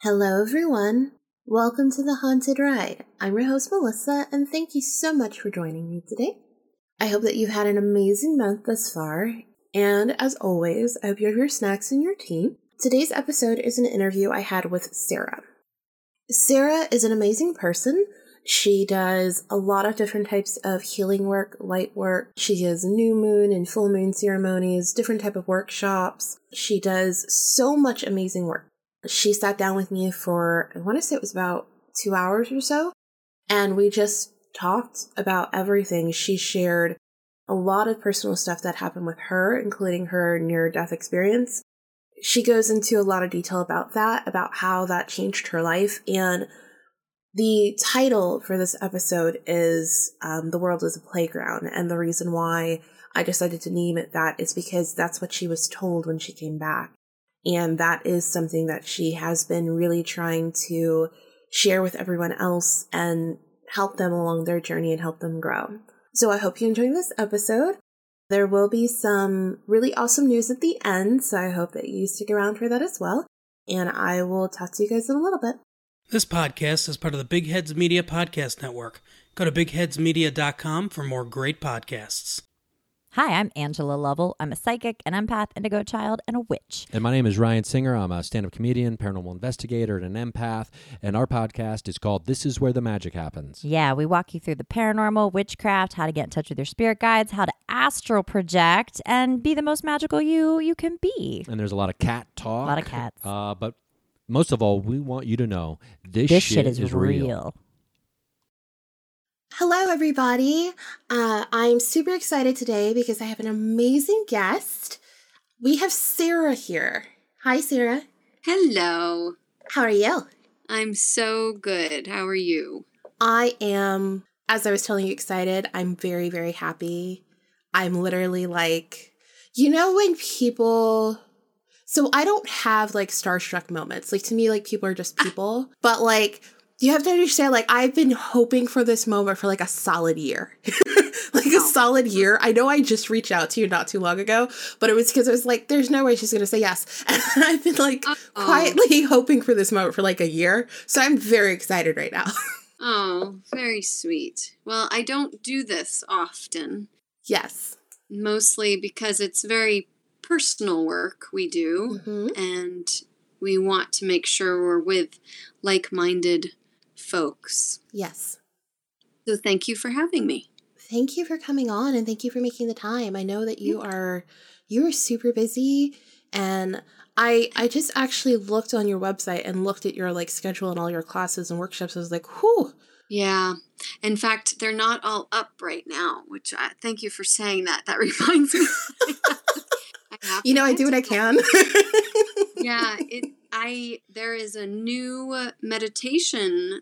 Hello, everyone. Welcome to the Haunted Ride. I'm your host, Melissa, and thank you so much for joining me today. I hope that you've had an amazing month thus far, and as always, I hope you have your snacks and your tea. Today's episode is an interview I had with Sarah. Sarah is an amazing person. She does a lot of different types of healing work, light work. She does new moon and full moon ceremonies, different type of workshops. She does so much amazing work she sat down with me for, I want to say it was about two hours or so. And we just talked about everything. She shared a lot of personal stuff that happened with her, including her near death experience. She goes into a lot of detail about that, about how that changed her life. And the title for this episode is um, The World is a Playground. And the reason why I decided to name it that is because that's what she was told when she came back. And that is something that she has been really trying to share with everyone else and help them along their journey and help them grow. So I hope you enjoyed this episode. There will be some really awesome news at the end, so I hope that you stick around for that as well. And I will talk to you guys in a little bit. This podcast is part of the Big Heads Media Podcast Network. Go to bigheadsmedia.com for more great podcasts. Hi, I'm Angela Lovell. I'm a psychic, an empath, indigo child, and a witch. And my name is Ryan Singer. I'm a stand up comedian, paranormal investigator, and an empath. And our podcast is called This Is Where the Magick Happens. Yeah, we walk you through the paranormal, witchcraft, how to get in touch with your spirit guides, how to astral project, and be the most magical you you can be. And there's a lot of cat talk. A lot of cats. Uh, but most of all, we want you to know this, this shit, shit is, is real. Hello, everybody. Uh, I'm super excited today because I have an amazing guest. We have Sarah here. Hi, Sarah. Hello. How are you? I'm so good. How are you? I am, as I was telling you, excited. I'm very, very happy. I'm literally like, you know, when people. So I don't have like starstruck moments. Like to me, like people are just people. But like you have to understand, like, I've been hoping for this moment for like a solid year. like a solid year. I know I just reached out to you not too long ago, but it was because I was like, there's no way she's going to say yes. And I've been like Uh-oh. quietly hoping for this moment for like a year. So I'm very excited right now. oh, very sweet. Well, I don't do this often. Yes. Mostly because it's very personal work we do. Mm-hmm. And we want to make sure we're with like minded folks. Yes. So thank you for having me. Thank you for coming on and thank you for making the time. I know that you are you are super busy and I I just actually looked on your website and looked at your like schedule and all your classes and workshops. I was like, whew. Yeah. In fact, they're not all up right now, which I thank you for saying that. That reminds me. you know, I do what I can. yeah, it I there is a new meditation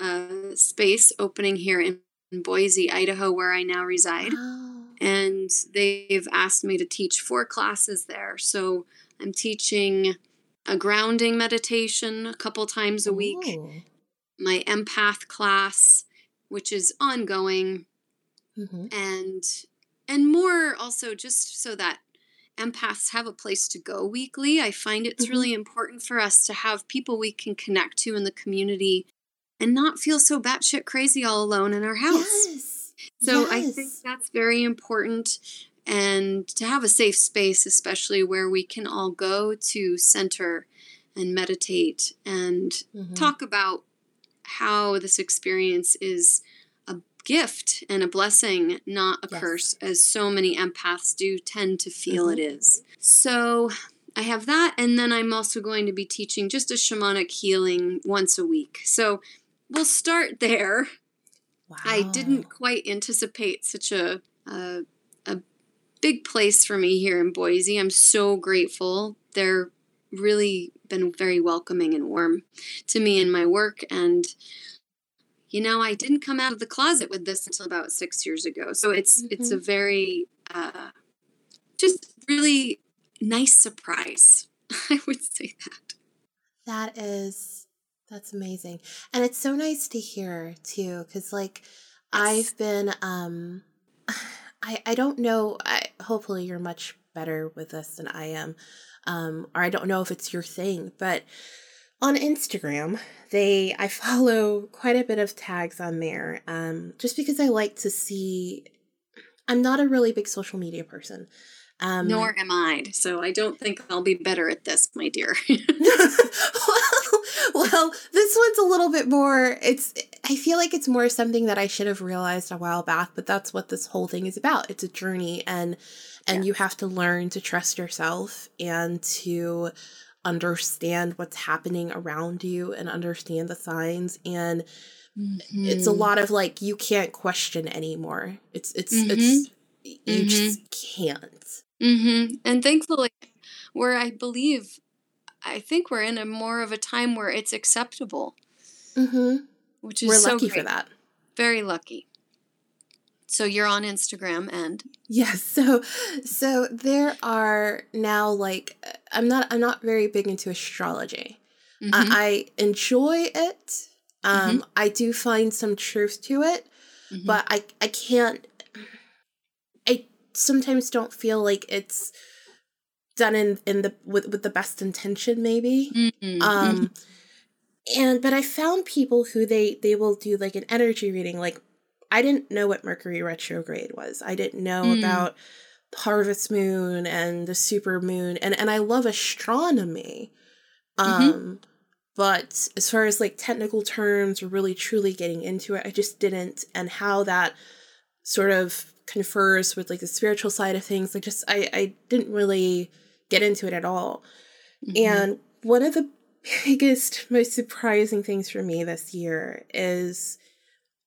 uh, space opening here in, in Boise, Idaho, where I now reside. Oh. And they've asked me to teach four classes there. So I'm teaching a grounding meditation a couple times a week, my empath class, which is ongoing, mm-hmm. and and more also just so that empaths have a place to go weekly. I find it's mm-hmm. really important for us to have people we can connect to in the community and not feel so batshit crazy all alone in our house. Yes. So yes. I think that's very important. And to have a safe space, especially where we can all go to center and meditate and mm-hmm. talk about how this experience is a gift and a blessing, not a yes. curse, as so many empaths do tend to feel mm-hmm. it is. So I have that, and then I'm also going to be teaching just a shamanic healing once a week. So we'll start there. Wow. I didn't quite anticipate such a, a a big place for me here in Boise. I'm so grateful. They're really been very welcoming and warm to me and my work and you know i didn't come out of the closet with this until about six years ago so it's mm-hmm. it's a very uh, just really nice surprise i would say that that is That's amazing. And it's so nice to hear too, because like I've been um I I don't know I hopefully you're much better with this than I am. Um, or I don't know if it's your thing, but on Instagram, they I follow quite a bit of tags on there. Um, just because I like to see I'm not a really big social media person. Um, Nor am I. So I don't think I'll be better at this, my dear. well, this one's a little bit more. It's. I feel like it's more something that I should have realized a while back, but that's what this whole thing is about. It's a journey, and and yeah. you have to learn to trust yourself and to understand what's happening around you and understand the signs and mm-hmm. it's a mm-hmm. lot of like you can't question anymore it's it's mm-hmm. it's you mm-hmm. just can't Mm-hmm. And thankfully, where I believe, I think we're in a more of a time where it's acceptable. Mm-hmm. Which is we're so lucky great. for that. Very lucky. So you're on Instagram and yes. So so there are now like I'm not I'm not very big into astrology. Mm-hmm. I, I enjoy it. Um, mm-hmm. I do find some truth to it, mm-hmm. but I I can't I sometimes don't feel like it's done in in the with with the best intention maybe mm-hmm. um and but i found people who they they will do like an energy reading like i didn't know what mercury retrograde was i didn't know mm. about harvest moon and the super moon and and i love astronomy mm-hmm. um mm-hmm. but as far as like technical terms or really truly getting into it i just didn't and how that sort of confers with like the spiritual side of things. Like just I I didn't really get into it at all. Mm-hmm. And one of the biggest, most surprising things for me this year is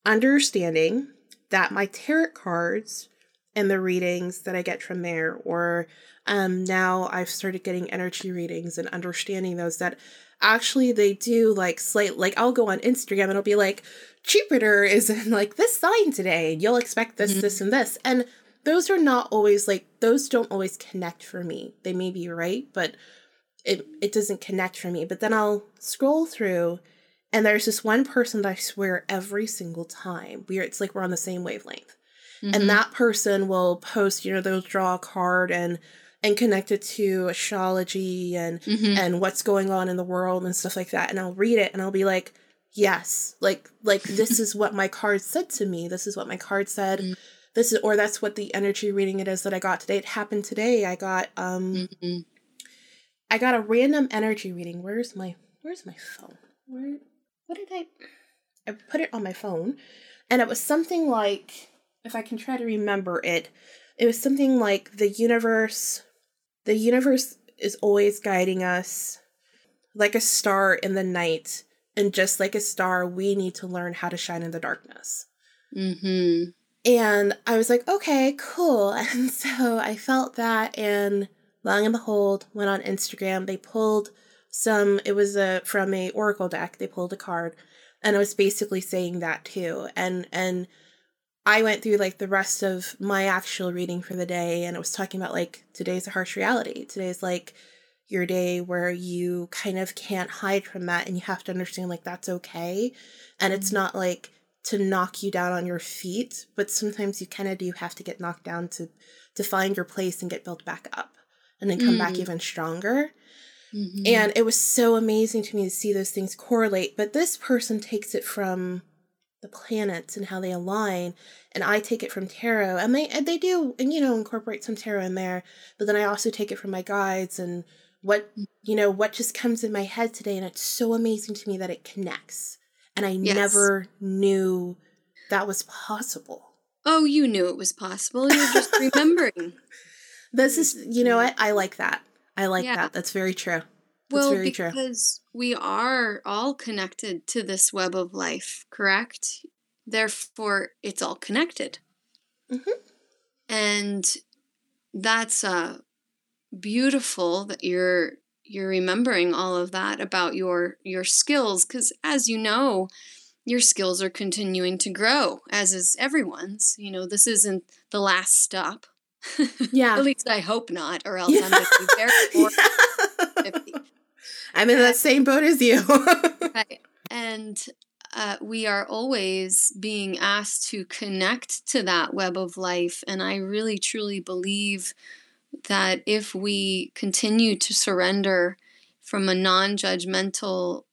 understanding that my tarot cards and the readings that I get from there, or um, now I've started getting energy readings and understanding those that actually they do like slight like I'll go on Instagram and it'll be like Jupiter is in like this sign today and you'll expect this, mm-hmm. this, and this. And those are not always like those don't always connect for me. They may be right, but it it doesn't connect for me. But then I'll scroll through and there's this one person that I swear every single time we're it's like we're on the same wavelength. Mm-hmm. And that person will post, you know, they'll draw a card and and connect it to astrology and mm-hmm. and what's going on in the world and stuff like that. And I'll read it and I'll be like, yes, like like this is what my card said to me. This is what my card said. Mm-hmm. This is or that's what the energy reading it is that I got today. It happened today. I got um mm-hmm. I got a random energy reading. Where's my where's my phone? Where what did I I put it on my phone and it was something like if I can try to remember it, it was something like the universe the universe is always guiding us like a star in the night and just like a star we need to learn how to shine in the darkness mm-hmm. And i was like okay cool and so i felt that and long and behold went on instagram they pulled some it was a from a oracle deck they pulled a card and it was basically saying that too and and I went through like the rest of my actual reading for the day and it was talking about like today's a harsh reality. Today's like your day where you kind of can't hide from that and you have to understand like that's okay. And it's mm-hmm. not like to knock you down on your feet, but sometimes you kind of do have to get knocked down to to find your place and get built back up and then come mm-hmm. back even stronger. Mm-hmm. And it was so amazing to me to see those things correlate. But this person takes it from the planets and how they align and i take it from tarot and they and they do and you know incorporate some tarot in there but then i also take it from my guides and what you know what just comes in my head today and it's so amazing to me that it connects and i yes. never knew that was possible oh you knew it was possible you're just remembering this is you know what i like that i like yeah. that that's very true that's well, because true. we are all connected to this web of life, correct? Therefore, it's all connected. Mm-hmm. And that's uh, beautiful that you're you're remembering all of that about your your skills because as you know your skills are continuing to grow as is everyone's you know this isn't the last stop yeah at least i hope not or else yeah. i'm going to be very bored I'm in that same boat as you. right. and uh, we are always being asked to connect to that web of life. And I really truly believe that if we continue to surrender from a non judgmental,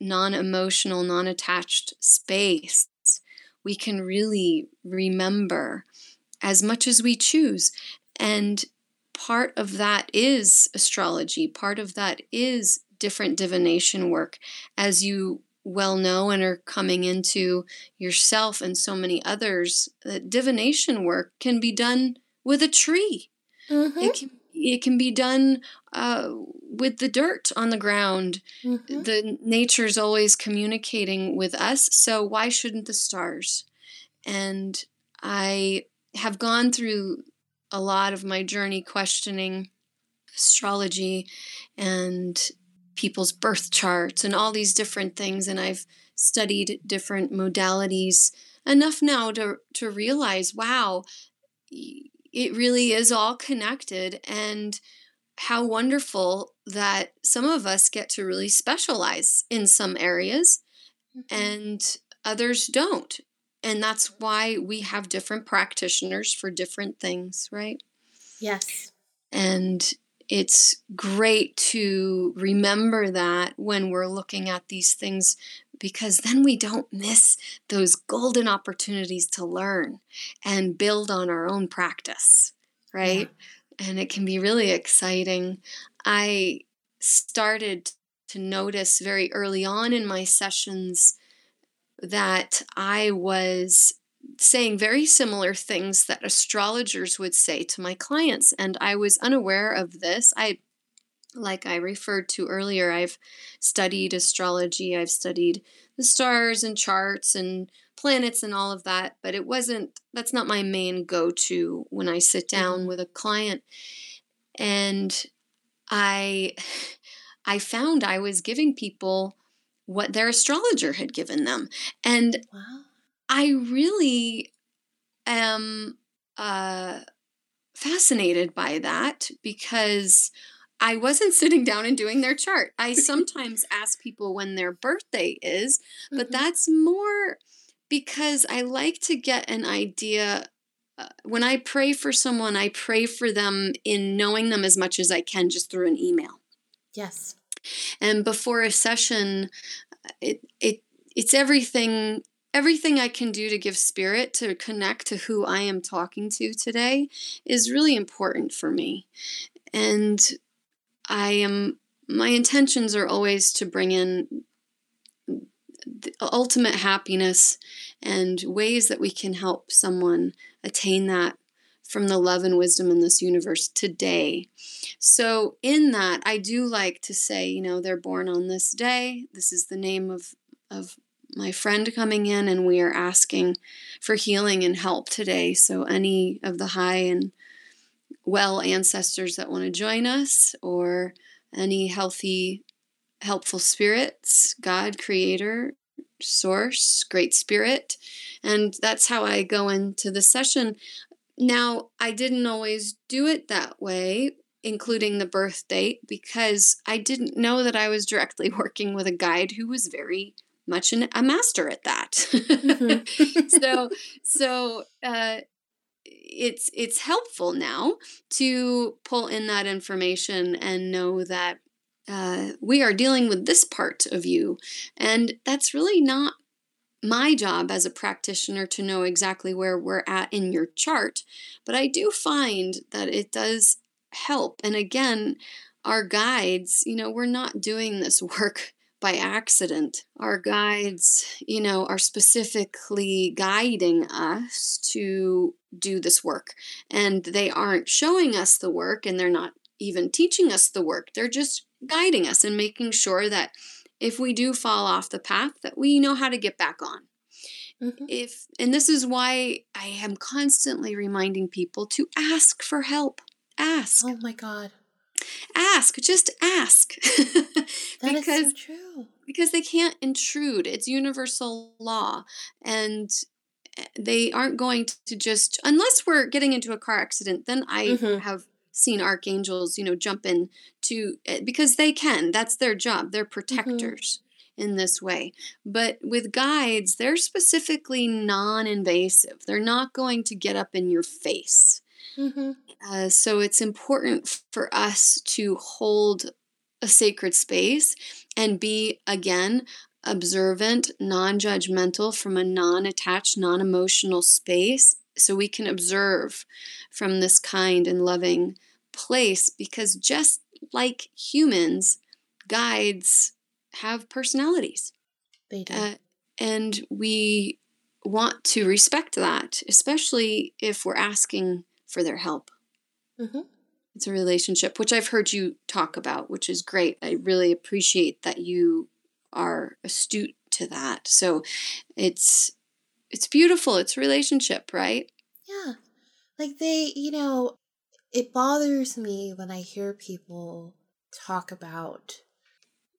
non emotional, non attached space, we can really remember as much as we choose. And part of that is astrology, part of that is different divination work. As you well know and are coming into yourself and so many others that divination work can be done with a tree mm-hmm. it can it can be done uh, with the dirt on the ground mm-hmm. the nature's always communicating with us so why shouldn't the stars and i have gone through a lot of my journey questioning astrology and people's birth charts and all these different things. And I've studied different modalities enough now to, to realize wow, it really is all connected. And how wonderful that some of us get to really specialize in some areas mm-hmm. and others don't. And that's why we have different practitioners for different things, right? Yes. And it's great to remember that when we're looking at these things because then we don't miss those golden opportunities to learn and build on our own practice, right? Yeah. And it can be really exciting. I started to notice very early on in my sessions that I was saying very similar things that astrologers would say to my clients. And I was unaware of this. I, like I referred to earlier, I've studied astrology, I've studied the stars and charts and planets and all of that, but it wasn't, that's not my main go to when I sit down mm-hmm. with a client. And I, I found I was giving people what their astrologer had given them. And wow I really am uh, fascinated by that because I wasn't sitting down and doing their chart. I sometimes ask people when their birthday is, but mm-hmm. that's more because I like to get an idea. Uh, when I pray for someone, I pray for them in knowing them as much as I can just through an email. Yes. And before a session, it it it's everything everything I can do to give spirit to connect to who I am talking to today is really important for me. And I am, my intentions are always to bring in the ultimate happiness and ways that we can help someone attain that from the love and wisdom in this universe today. So, in that, I do like to say, you know, they're born on this day. This is the name of, of my friend coming in and we are asking for healing and help today. So, any of the high and well ancestors that want to join us, or any healthy, helpful spirits, God, Creator, Source, Great Spirit. And that's how I go into the session. Now, I didn't always do it that way, including the birth date, because I didn't know that I was directly working with a guide who was very much an, a master at that. Mm-hmm. so so uh, it's it's helpful now to pull in that information and know that uh, we are dealing with this part of you, and that's really not my job as a practitioner to know exactly where we're at in your chart, but I do find that it does help. And again, our guides, you know, we're not doing this work by accident. Our guides, you know, are specifically guiding us to do this work. And they aren't showing us the work and they're not even teaching us the work. They're just guiding us and making sure that if we do fall off the path that we know how to get back on. Mm-hmm. If and this is why I am constantly reminding people to ask for help. Ask. Oh my god ask just ask because, is so true because they can't intrude it's universal law and eh, they aren't going to just unless we're getting into a car accident then i mm-hmm. have seen archangels you know jump in to eh, because they can that's their job they're mm-hmm. protectors in this way. But with guides, they're specifically non invasive, they're not going to get up in your face. Mm-hmm. Uh, so it's important for us to hold a sacred space and be, again, observant, non judgmental from a non attached, non emotional space so we can observe from this kind and loving place because just like humans, guides have personalities. They do. Uh, and we want to respect that, especially if we're asking for their help. Mm-hmm. It's a relationship, which I've heard you talk about, which is great. I really appreciate that you are astute to that. So it's it's beautiful. It's a relationship, right? Yeah. Like they, you know, it bothers me when I hear people talk about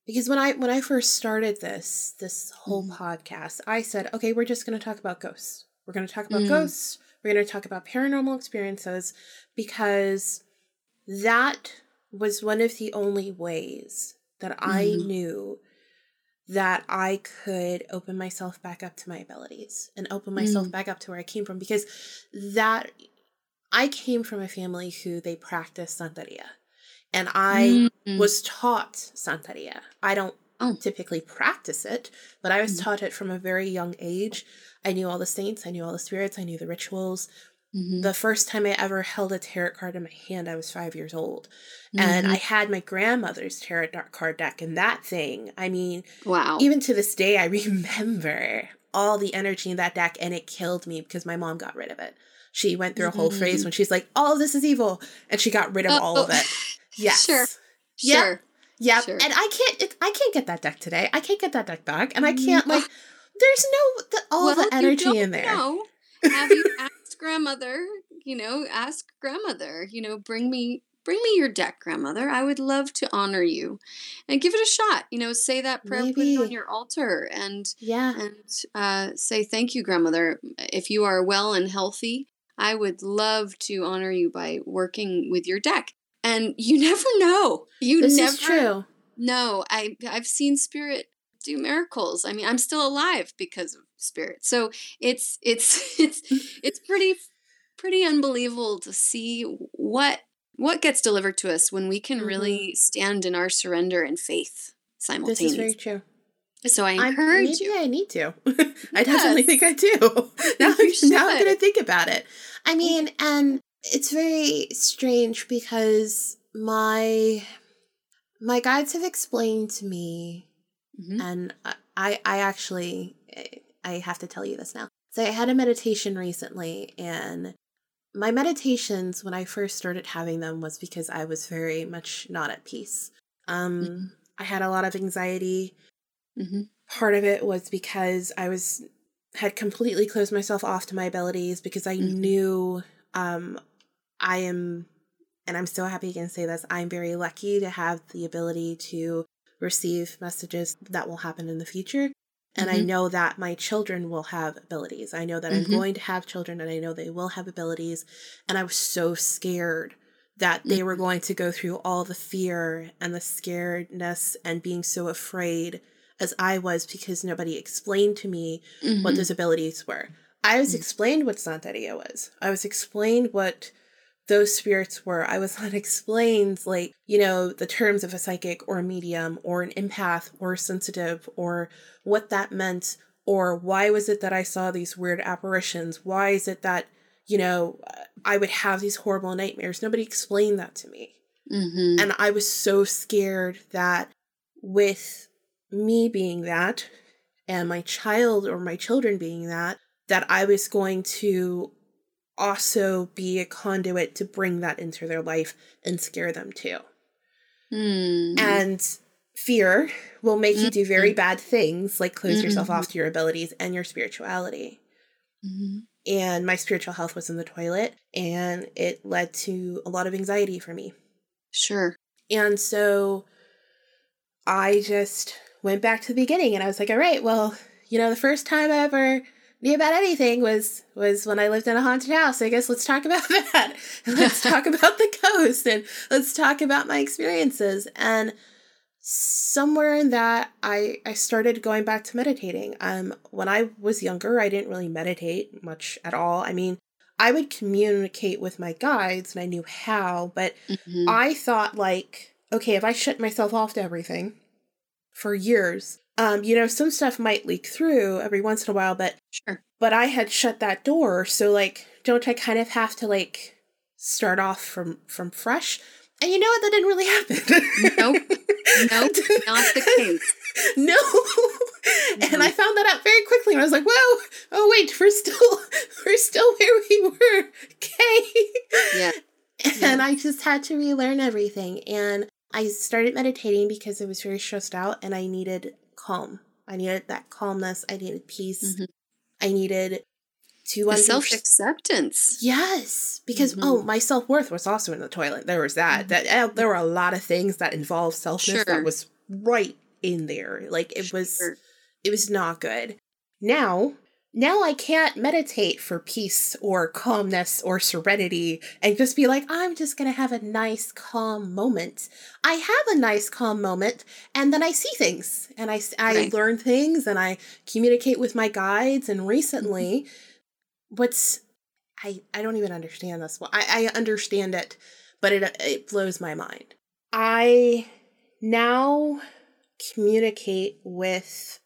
because when I when I first started this this whole mm. podcast, I said, "Okay, we're just going to talk about ghosts. We're going to talk about mm. ghosts. We're going to talk about paranormal experiences because that was one of the only ways that I mm. knew that I could open myself back up to my abilities and open myself mm. back up to where I came from because that I came from a family who they practiced Santeria and I mm. was taught Santeria. I don't oh. typically practice it, but I was mm. taught it from a very young age. I knew all the saints, I knew all the spirits, I knew the rituals. Mm-hmm. The first time I ever held a tarot card in my hand, I was five years old. Mm-hmm. And I had my grandmother's tarot card deck, and that thing, I mean, wow. Even to this day, I remember all the energy in that deck, and it killed me because my mom got rid of it. She went through a whole mm-hmm. phase when she's like, all of this is evil, and she got rid of oh, all of it. Yes. Sure. Yep. Sure. Yep. Sure. And I can't, it, I can't get that deck today. I can't get that deck back, and I can't, like, there's no, the, all well, the energy in there. Know. Have you asked grandmother, you know, ask grandmother, you know, bring me bring me your deck, grandmother. I would love to honor you, and give it a shot. You know, say that prayer, Maybe. put it on your altar, and yeah, and uh, say thank you, grandmother. If you are well and healthy, I would love to honor you by working with your deck. And you never know. You this never. Is true. No, I I've seen spirit do miracles. I mean, I'm still alive because of spirit. So it's it's it's it's pretty pretty unbelievable to see what what gets delivered to us when we can mm-hmm. really stand in our surrender and faith simultaneously. This is very true. So I encourage maybe you. I need to. I definitely think I do. now, now I'm going to think about it. I mean, and it's very strange because my my guides have explained to me, mm-hmm. and I I actually I have to tell you this now. So I had a meditation recently, and my meditations when I first started having them was because I was very much not at peace. Um, mm-hmm. I had a lot of anxiety. Mm-hmm. Part of it was because I was had completely closed myself off to my abilities because I mm-hmm. knew um, I am, and I'm so happy I can say this. I'm very lucky to have the ability to receive messages that will happen in the future and mm-hmm. I know that my children will have abilities. I know that mm-hmm. I'm going to have children and I know they will have abilities. And I was so scared that they mm-hmm. were going to go through all the fear and the scaredness and being so afraid as I was because nobody explained to me what mm-hmm. those abilities were. I was mm. explained what Santeria was. I was explained what those spirits were. I was not explained, like, you know, the terms of a psychic or a medium or an empath or sensitive or what that meant or why was it that I saw these weird apparitions? Why is it that, you know, I would have these horrible nightmares? Nobody explained that to me. Mm-hmm. And I was so scared that with me being that and my child or my children being that, that I was going to also be a conduit to bring that into their life and scare them too. Mm. And fear will make mm-hmm. you do very mm-hmm. bad things like close mm-hmm. yourself off to your abilities and your spirituality. Mm-hmm. And my spiritual health was in the toilet, and it led to a lot of anxiety for me. Sure. And so I just went back to the beginning and I was like, all right, well, you know, the first time I ever me about anything was was when I lived in a haunted house. I guess let's talk about that. let's talk about the ghost and let's talk about my experiences. And somewhere in that I I started going back to meditating. Um when I was younger, I didn't really meditate much at all. I mean, I would communicate with my guides and I knew how, but Mhm. I thought like, okay, if I shut myself off to everything for years, um, you know, some stuff might leak through every once in a while, but Sure. but I had shut that door, so like, don't I kind of have to like start off from from fresh? And you know what? That didn't really happen. Nope. Nope, not the case. No. And I found that out very quickly. And I was like, whoa, oh wait, we're still we're still where we were. Okay. Yeah. And I just had to relearn everything. And I started meditating because I was very stressed out and I needed calm. I needed that calmness. I needed peace. Mhm. I needed to self acceptance. Yes, because Mhm. oh, my self worth was also in the toilet. There was that. That uh, there were a lot of things that involved selfness Sure. that was right in there. Like it was, it was not good. Now, now I can't meditate for peace or calmness or serenity and just be like, I'm just gonna have a nice calm moment. I have a nice calm moment, and then I see things and I Right. learn things and I communicate with my guides. And mm-hmm. recently, what's I I don't even understand this Well, I I understand it, but it it blows my mind. I now communicate with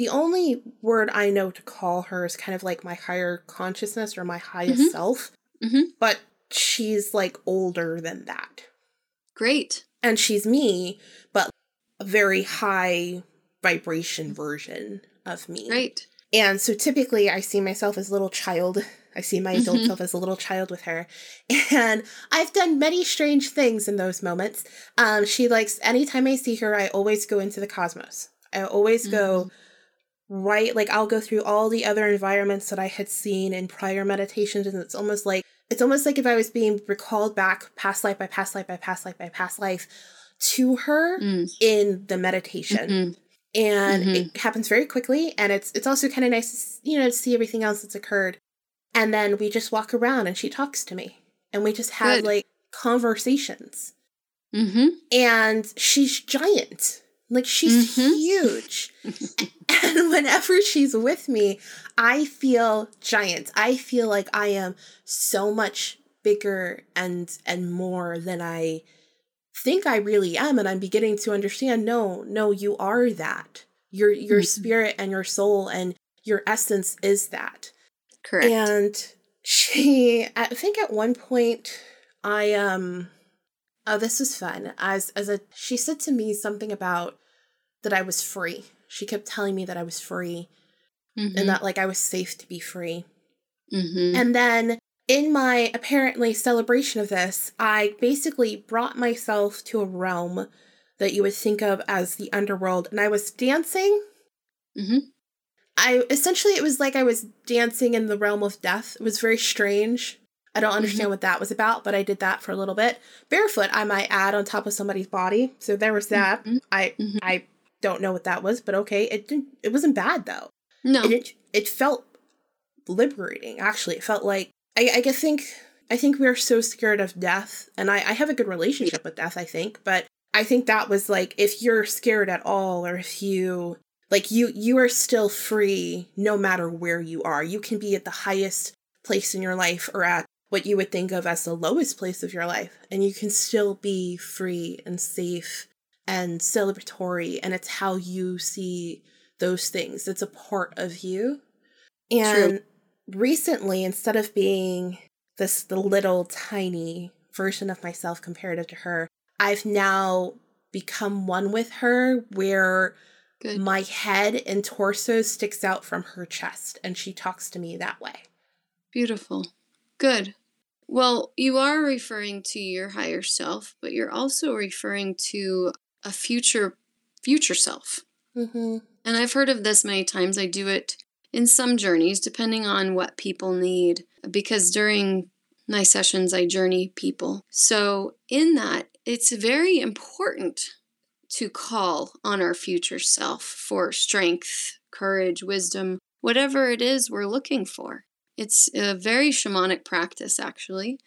the only word I know to call her is kind of like my higher consciousness or my highest Mhm. self. Mhm. But she's like older than that. Great. And she's me, but a very high vibration version of me. Right. And so typically I see myself as a little child. I see my adult Mhm. self as a little child with her. And I've done many strange things in those moments. Um, she likes, anytime I see her, I always go into the cosmos. I always go right, like I'll go through all the other environments that I had seen in prior meditations. And it's almost like, it's almost like if I was being recalled back past life by past life by past life by past life to her Mm. in the meditation Mhm. and Mhm. it happens very quickly and it's it's also kind of nice to you know to see everything else that's occurred and then we just walk around and she talks to me and we just have Good. like conversations Mhm. and she's giant like she's Mhm. huge and whenever she's with me i feel giant i feel like i am so much bigger and and more than i think i really am and i'm beginning to understand no no you are that your your Mhm. spirit and your soul and your essence is that Correct. and she i think at one point i um oh this was fun as as a she said to me something about that i was free she kept telling me that i was free Mhm. and that like i was safe to be free Mhm. and then in my apparently celebration of this i basically brought myself to a realm that you would think of as the underworld and i was dancing Mhm. I essentially it was like I was dancing in the realm of death. It was very strange. I don't understand what that was about, but I did that for a little bit. Barefoot, I might add on top of somebody's body. So there was that. Mhm. I Mhm. I don't know what that was, but okay. It didn't it wasn't bad though. No. And it it felt liberating, actually. It felt like I I guess think I think we're so scared of death, and I, I have a good relationship with death, I think, but I think that was like if you're scared at all or if you like you you are still free no matter where you are. You can be at the highest place in your life or at what you would think of as the lowest place of your life and you can still be free and safe and celebratory and it's how you see those things. It's a part of you. And recently instead of being this the little tiny version of myself comparative to her, I've now become one with her where Good. my head and torso sticks out from her chest and she talks to me that way. Beautiful. Good. Well, you are referring to your higher self, but you're also referring to a future future self. Mm-hmm. And I've heard of this many times. I do it in some journeys, depending on what people need, because during my sessions, I journey people. So, in that, it's very important to call on our future self for strength, courage, wisdom, whatever it is we're looking for. It's a very shamanic practice, actually.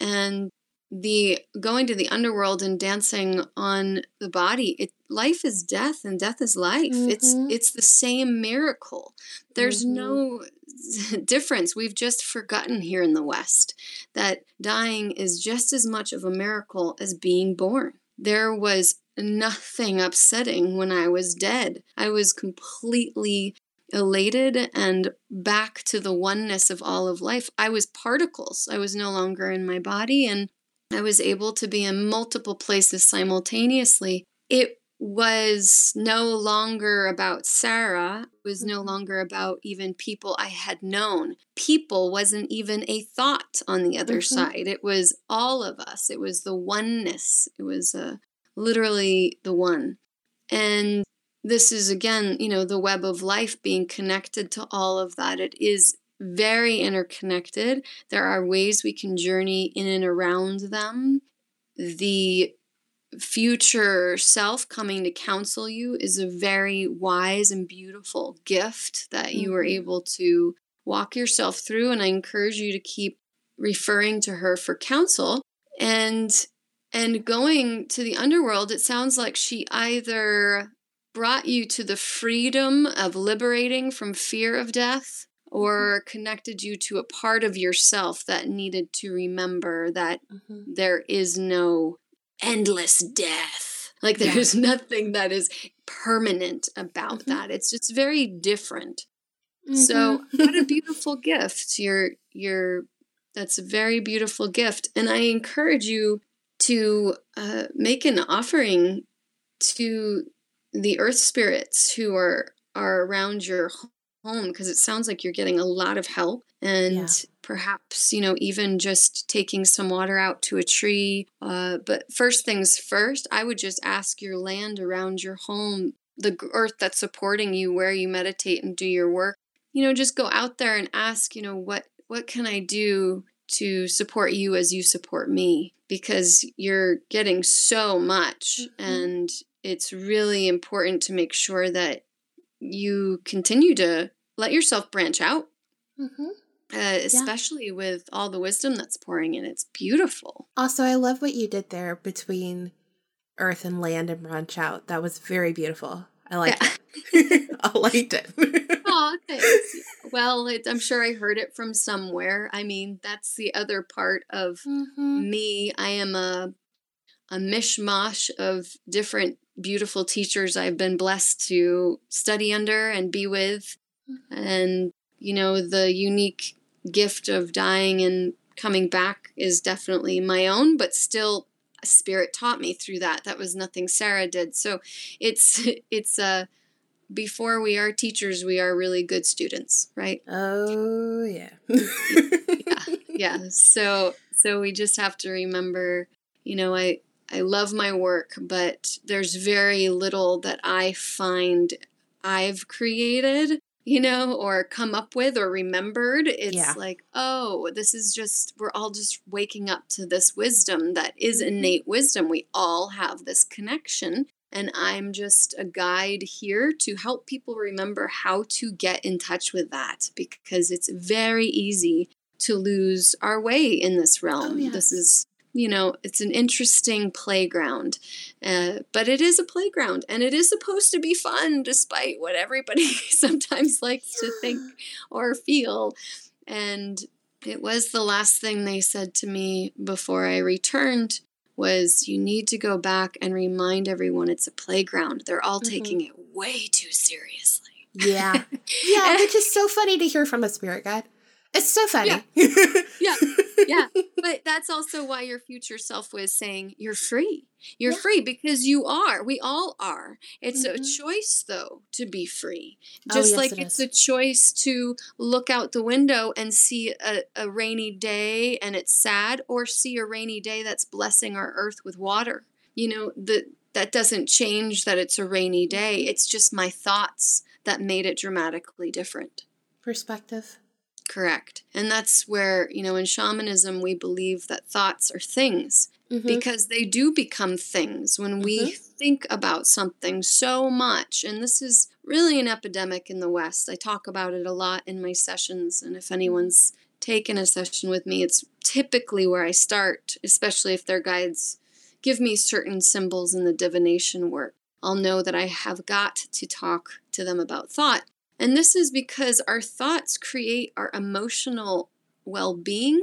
And the going to the underworld and dancing on the body, it, life is death and death is life. Mm-hmm. It's it's the same miracle. There's mm-hmm. no difference. We've just forgotten here in the West that dying is just as much of a miracle as being born. There was nothing upsetting when I was dead. I was completely elated and back to the oneness of all of life. I was particles. I was no longer in my body and I was able to be in multiple places simultaneously. It was no longer about Sarah, it was no mm-hmm. longer about even people I had known. People wasn't even a thought on the other mm-hmm. side. It was all of us. It was the oneness. It was uh, literally the one. And this is again, you know, the web of life being connected to all of that. It is very interconnected. There are ways we can journey in and around them. The future self coming to counsel you is a very wise and beautiful gift that you are mm-hmm. able to walk yourself through. And I encourage you to keep referring to her for counsel. And and going to the underworld, it sounds like she either brought you to the freedom of liberating from fear of death or mm-hmm. connected you to a part of yourself that needed to remember that mm-hmm. there is no endless death. Like there's yeah. nothing that is permanent about mm-hmm. that. It's just very different. So mm-hmm. what a beautiful gift. You're you're that's a very beautiful gift. And I encourage you to uh, make an offering to the earth spirits who are are around your home because it sounds like you're getting a lot of help and yeah. perhaps you know even just taking some water out to a tree uh, but first things first i would just ask your land around your home the earth that's supporting you where you meditate and do your work you know just go out there and ask you know what what can i do to support you as you support me because you're getting so much mm-hmm. and it's really important to make sure that you continue to let yourself branch out mm-hmm. uh, especially yeah. with all the wisdom that's pouring in. It's beautiful. Also i love what you did there between earth and land and branch out. That was very beautiful. I like yeah. it. I liked it. Oh thanks. Well it, i'm sure i heard it from somewhere. I mean that's the other part of mm-hmm. me. I am a a mishmash of different beautiful teachers I've been blessed to study under and be with. Mm-hmm. And, you know, the unique gift of dying and coming back is definitely my own, but still spirit taught me through that. That was nothing Sarah did. So it's it's a uh, before we are teachers, we are really good students, right? Oh yeah. yeah. Yeah. So so we just have to remember, you know, I I love my work, but there's very little that I find I've created, you know, or come up with or remembered. It's yeah. like, oh, this is just, we're all just waking up to this wisdom that is mm-hmm. innate wisdom. We all have this connection. And I'm just a guide here to help people remember how to get in touch with that because it's very easy to lose our way in this realm. Oh, yes. This is you know, it's an interesting playground. Uh, but it is a playground and it is supposed to be fun despite what everybody sometimes likes to think or feel. And it was the last thing they said to me before I returned was you need to go back and remind everyone it's a playground. They're all mm-hmm. taking it way too seriously. Yeah. Yeah, which is so funny to hear from a spirit guide. It's so funny. Yeah. yeah. yeah. But that's also why your future self was saying you're free. You're yeah. free because you are. We all are. It's mm-hmm. a choice though to be free. Oh, Just oh, yes, like it it's is. a choice to look out the window and see a, a rainy day and it's sad or see a rainy day that's blessing our earth with water. You know, the that doesn't change that it's a rainy day. It's just my thoughts that made it dramatically different. Perspective. Correct. And that's where, you know, in shamanism, we believe that thoughts are things mm-hmm. because they do become things when mm-hmm. we think about something so much. And this is really an epidemic in the West. I talk about it a lot in my sessions. And if anyone's taken a session with me, it's typically where I start, especially if their guides give me certain symbols in the divination work. I'll know that I have got to talk to them about thought. And this is because our thoughts create our emotional well being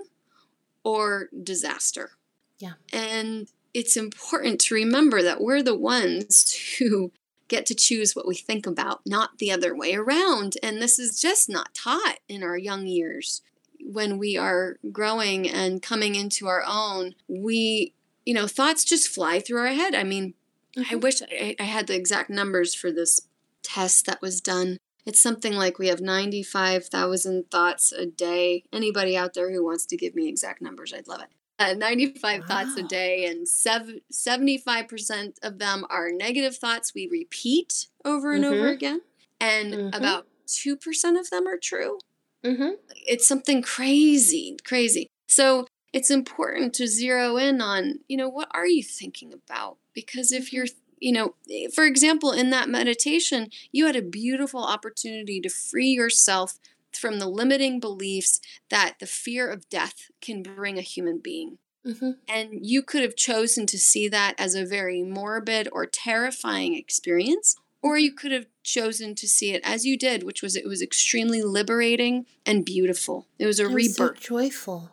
or disaster. Yeah. And it's important to remember that we're the ones who get to choose what we think about, not the other way around. And this is just not taught in our young years. When we are growing and coming into our own, we, you know, thoughts just fly through our head. I mean, mm-hmm. I wish I, I had the exact numbers for this test that was done. It's something like we have 95,000 thoughts a day. Anybody out there who wants to give me exact numbers, I'd love it uh, 95 wow. thoughts a day, and sev- 75% of them are negative thoughts we repeat over and mm-hmm. over again. And mm-hmm. about 2% of them are true. Mm-hmm. It's something crazy, crazy. So it's important to zero in on, you know, what are you thinking about? Because if you're you know, for example, in that meditation, you had a beautiful opportunity to free yourself from the limiting beliefs that the fear of death can bring a human being. Mm-hmm. And you could have chosen to see that as a very morbid or terrifying experience, or you could have chosen to see it as you did, which was it was extremely liberating and beautiful. It was a it was rebirth. So joyful.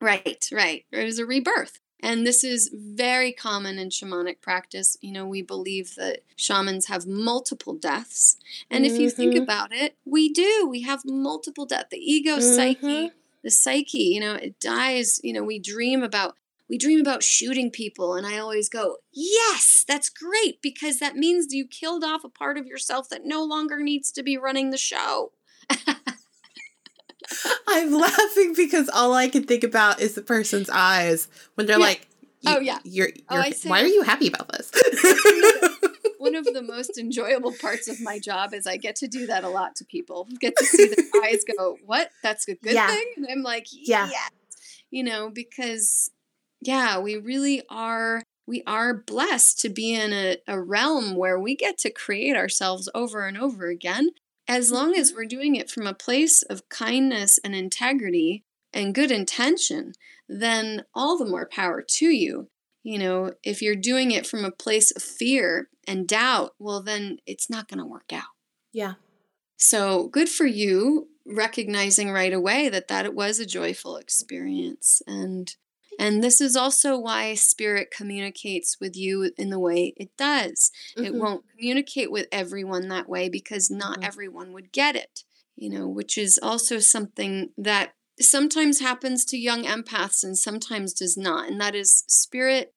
Right, right. It was a rebirth. And this is very common in shamanic practice. You know, we believe that shamans have multiple deaths. And mm-hmm. if you think mm-hmm. about it, we do. We have multiple deaths. The ego mm-hmm. psyche, the psyche, you know, it dies. You know, we dream about we dream about shooting people and i always go yes that's great because that means you killed off a part of yourself that no longer needs to be running the show I'm laughing because all I can think about is the person's eyes when they're yeah. like, "Oh yeah, you're, oh, you're oh, why are you happy about this?" One of the most enjoyable parts of my job is I get to do that a lot to people. Get to see their eyes go, "What? That's a good yeah. thing," and I'm like, "Yeah," yes. you know, because yeah, we really are we are blessed to be in a, a realm where we get to create ourselves over and over again as long as we're doing it from a place of kindness and integrity and good intention, then all the more power to you. You know, if you're doing it from a place of fear and doubt, well, then it's not going to work out. Yeah. So good for you recognizing right away that that it was a joyful experience and and this is also why spirit communicates with you in the way it does. Mm-hmm. It won't communicate with everyone that way because not mm-hmm. everyone would get it, you know, which is also something that sometimes happens to young empaths and sometimes does not. And that is spirit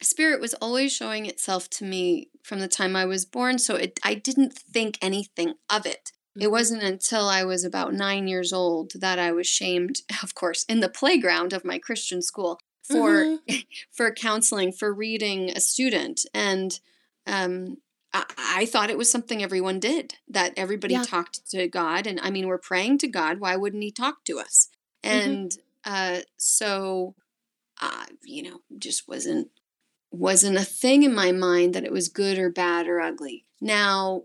spirit was always showing itself to me from the time I was born, so it, I didn't think anything of it. It mm-hmm. wasn't until I was about nine years old that I was shamed, of course, in the playground of my Christian school for mm-hmm. for counseling for reading a student, and um, I, I, thought it was something everyone did. That everybody yeah. talked to God, and I mean, we're praying to God. Why wouldn't He talk to us? Mm-hmm. And mm-hmm. uh, so, uh, you know, just wasn't wasn't a thing in my mind that it was good or bad or ugly. Now,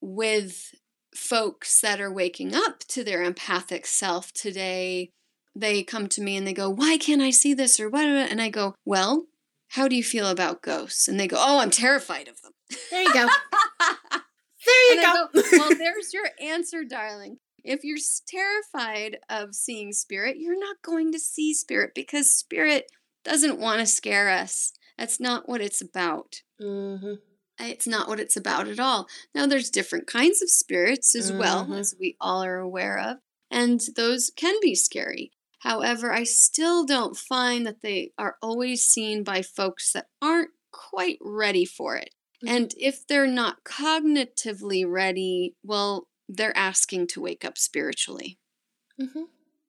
with folks that are waking up to their empathic self today, they come to me and they go, Why can't I see this? Or what? And I go, Well, how do you feel about ghosts? And they go, Oh, I'm terrified of them. There you go. there you go. go. well, there's your answer, darling. If you're terrified of seeing spirit, you're not going to see spirit because spirit doesn't want to scare us. That's not what it's about. Mm-hmm. It's not what it's about at all. Now, there's different kinds of spirits as mm-hmm. well, as we all are aware of, and those can be scary. However, I still don't find that they are always seen by folks that aren't quite ready for it. Mm-hmm. And if they're not cognitively ready, well, they're asking to wake up spiritually. Mm-hmm.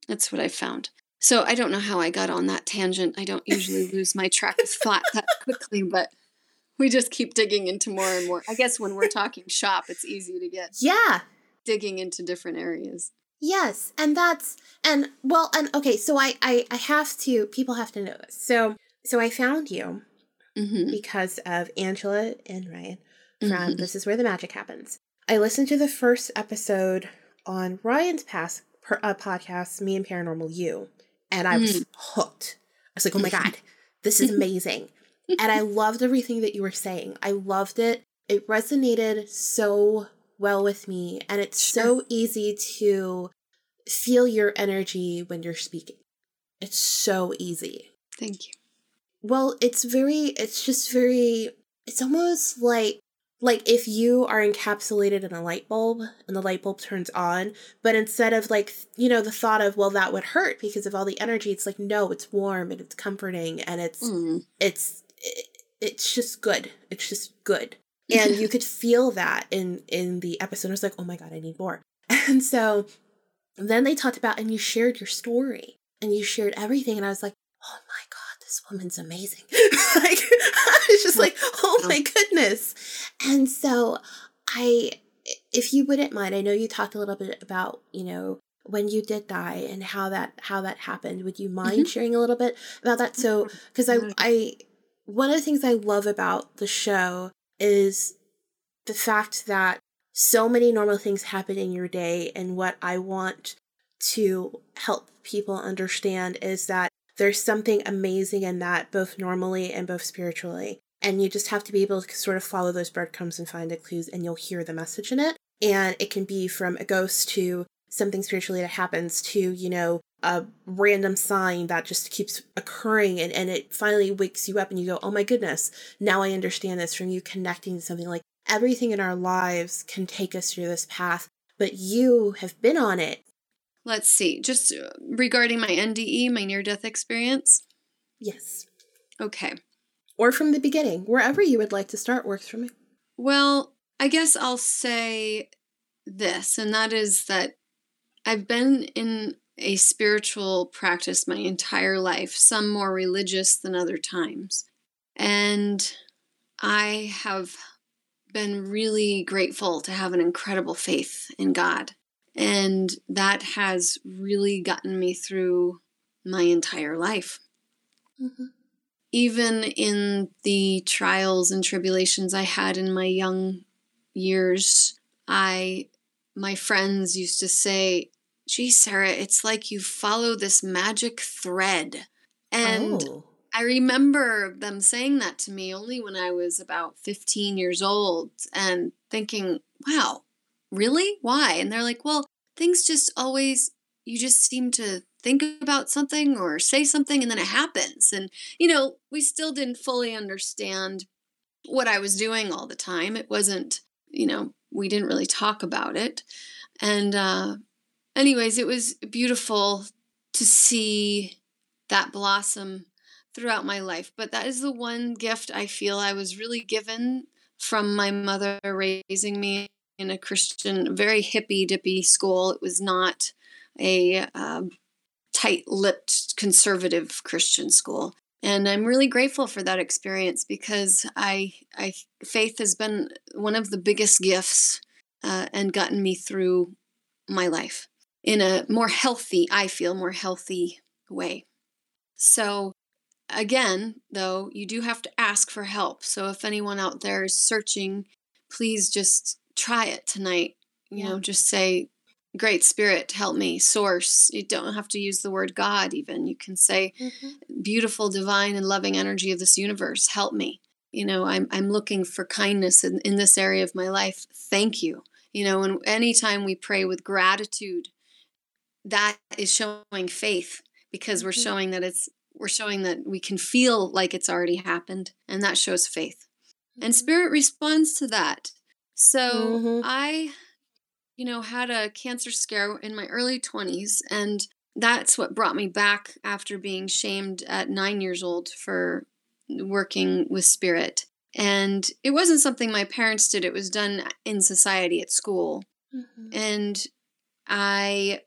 That's what I found. So I don't know how I got on that tangent. I don't usually lose my track of thought that quickly, but we just keep digging into more and more. I guess when we're talking shop, it's easy to get yeah digging into different areas. Yes, and that's and well and okay. So I I, I have to people have to know this. So so I found you mm-hmm. because of Angela and Ryan from mm-hmm. This Is Where the Magick Happens. I listened to the first episode on Ryan's past per, uh, podcast, Me and Paranormal You, and I was mm. hooked. I was like, oh my god, this is amazing and I loved everything that you were saying. I loved it. it resonated so well with me and it's sure. so easy to feel your energy when you're speaking. It's so easy. Thank you. Well, it's very it's just very it's almost like like if you are encapsulated in a light bulb and the light bulb turns on, but instead of like, you know, the thought of, well, that would hurt because of all the energy, it's like, no, it's warm and it's comforting and it's, mm. it's, it, it's just good. It's just good. And you could feel that in, in the episode. I was like, oh my God, I need more. And so then they talked about, and you shared your story and you shared everything. And I was like, oh my God this woman's amazing. like I was just like, oh my goodness. And so I if you wouldn't mind, I know you talked a little bit about, you know, when you did die and how that how that happened. Would you mind mm-hmm. sharing a little bit about that? So because I I one of the things I love about the show is the fact that so many normal things happen in your day and what I want to help people understand is that there's something amazing in that, both normally and both spiritually. And you just have to be able to sort of follow those breadcrumbs and find the clues, and you'll hear the message in it. And it can be from a ghost to something spiritually that happens to, you know, a random sign that just keeps occurring and, and it finally wakes you up and you go, oh my goodness, now I understand this from you connecting to something like everything in our lives can take us through this path, but you have been on it Let's see. Just uh, regarding my NDE, my near death experience. Yes. Okay. Or from the beginning, wherever you would like to start works for me. Well, I guess I'll say this, and that is that I've been in a spiritual practice my entire life, some more religious than other times. And I have been really grateful to have an incredible faith in God. And that has really gotten me through my entire life. Mm-hmm. Even in the trials and tribulations I had in my young years, I my friends used to say, "Gee, Sarah, it's like you follow this magic thread." And oh. I remember them saying that to me only when I was about 15 years old and thinking, "Wow, really? Why? And they're like, well, things just always, you just seem to think about something or say something and then it happens. And, you know, we still didn't fully understand what I was doing all the time. It wasn't, you know, we didn't really talk about it. And, uh, anyways, it was beautiful to see that blossom throughout my life. But that is the one gift I feel I was really given from my mother raising me in a Christian, very hippy dippy school. It was not a um, tight lipped conservative Christian school. And I'm really grateful for that experience because I, I faith has been one of the biggest gifts uh, and gotten me through my life in a more healthy, I feel more healthy way. So again, though, you do have to ask for help. So if anyone out there is searching, please just try it tonight. You yeah. know, just say, Great Spirit, help me, source. You don't have to use the word God, even. You can say, mm-hmm. Beautiful, divine, and loving energy of this universe, help me. You know, I'm, I'm looking for kindness in, in this area of my life. Thank you. You know, and anytime we pray with gratitude, that is showing faith because mm-hmm. we're showing that it's we're showing that we can feel like it's already happened and that shows faith mm-hmm. and spirit responds to that so mm-hmm. I, you know, had a cancer scare in my early 20s, and that's what brought me back after being shamed at nine years old for working with spirit. And it wasn't something my parents did, it was done in society at school. Mm-hmm. And I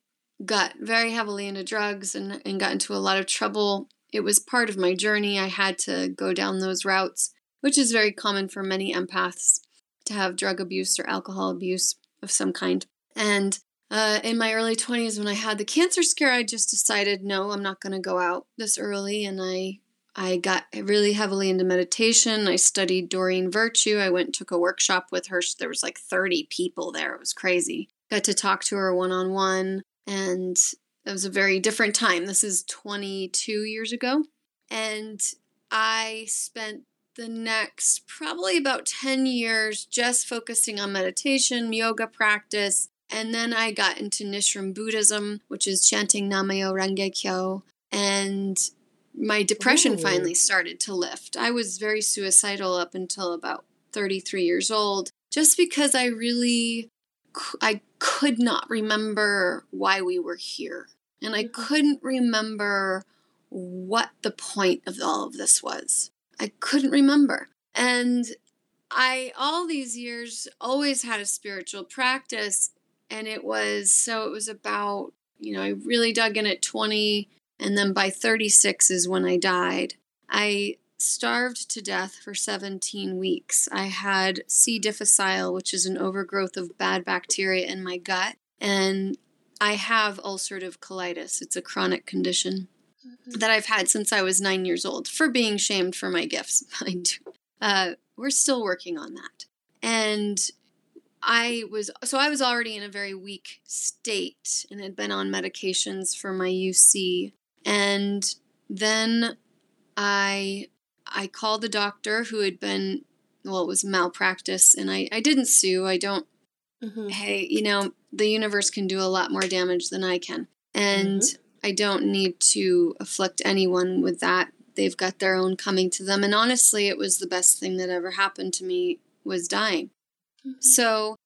got very heavily into drugs and, and got into a lot of trouble. It was part of my journey. I had to go down those routes, which is very common for many empaths to have drug abuse or alcohol abuse of some kind. And uh, in my early 20s, when I had the cancer scare, I just decided, no, I'm not going to go out this early. And I I got really heavily into meditation. I studied Doreen Virtue. I went took a workshop with her. There was like 30 people there. It was crazy. Got to talk to her one on one. And it was a very different time. This is 22 years ago. And I spent the next probably about 10 years just focusing on meditation, yoga practice, and then I got into Nichiren Buddhism, which is chanting Nam Myoho Renge Kyo, and my depression Ooh. finally started to lift. I was very suicidal up until about 33 years old just because I really I could not remember why we were here. And I mm-hmm. couldn't remember what the point of all of this was. I couldn't remember. And I, all these years, always had a spiritual practice. And it was so, it was about, you know, I really dug in at 20. And then by 36 is when I died. I starved to death for 17 weeks. I had C. difficile, which is an overgrowth of bad bacteria in my gut. And I have ulcerative colitis. It's a chronic condition mm-hmm. that I've had since I was nine years old for being shamed for my gifts, mind you. Uh, we're still working on that. And I was, so I was already in a very weak state and had been on medications for my UC. And then I I called the doctor who had been, well, it was malpractice, and I, I didn't sue. I don't, mm-hmm. hey, you know, the universe can do a lot more damage than I can. And mm-hmm. I don't need to afflict anyone with that. They've got their own coming to them. And honestly, it was the best thing that ever happened to me was dying. Mm-hmm. So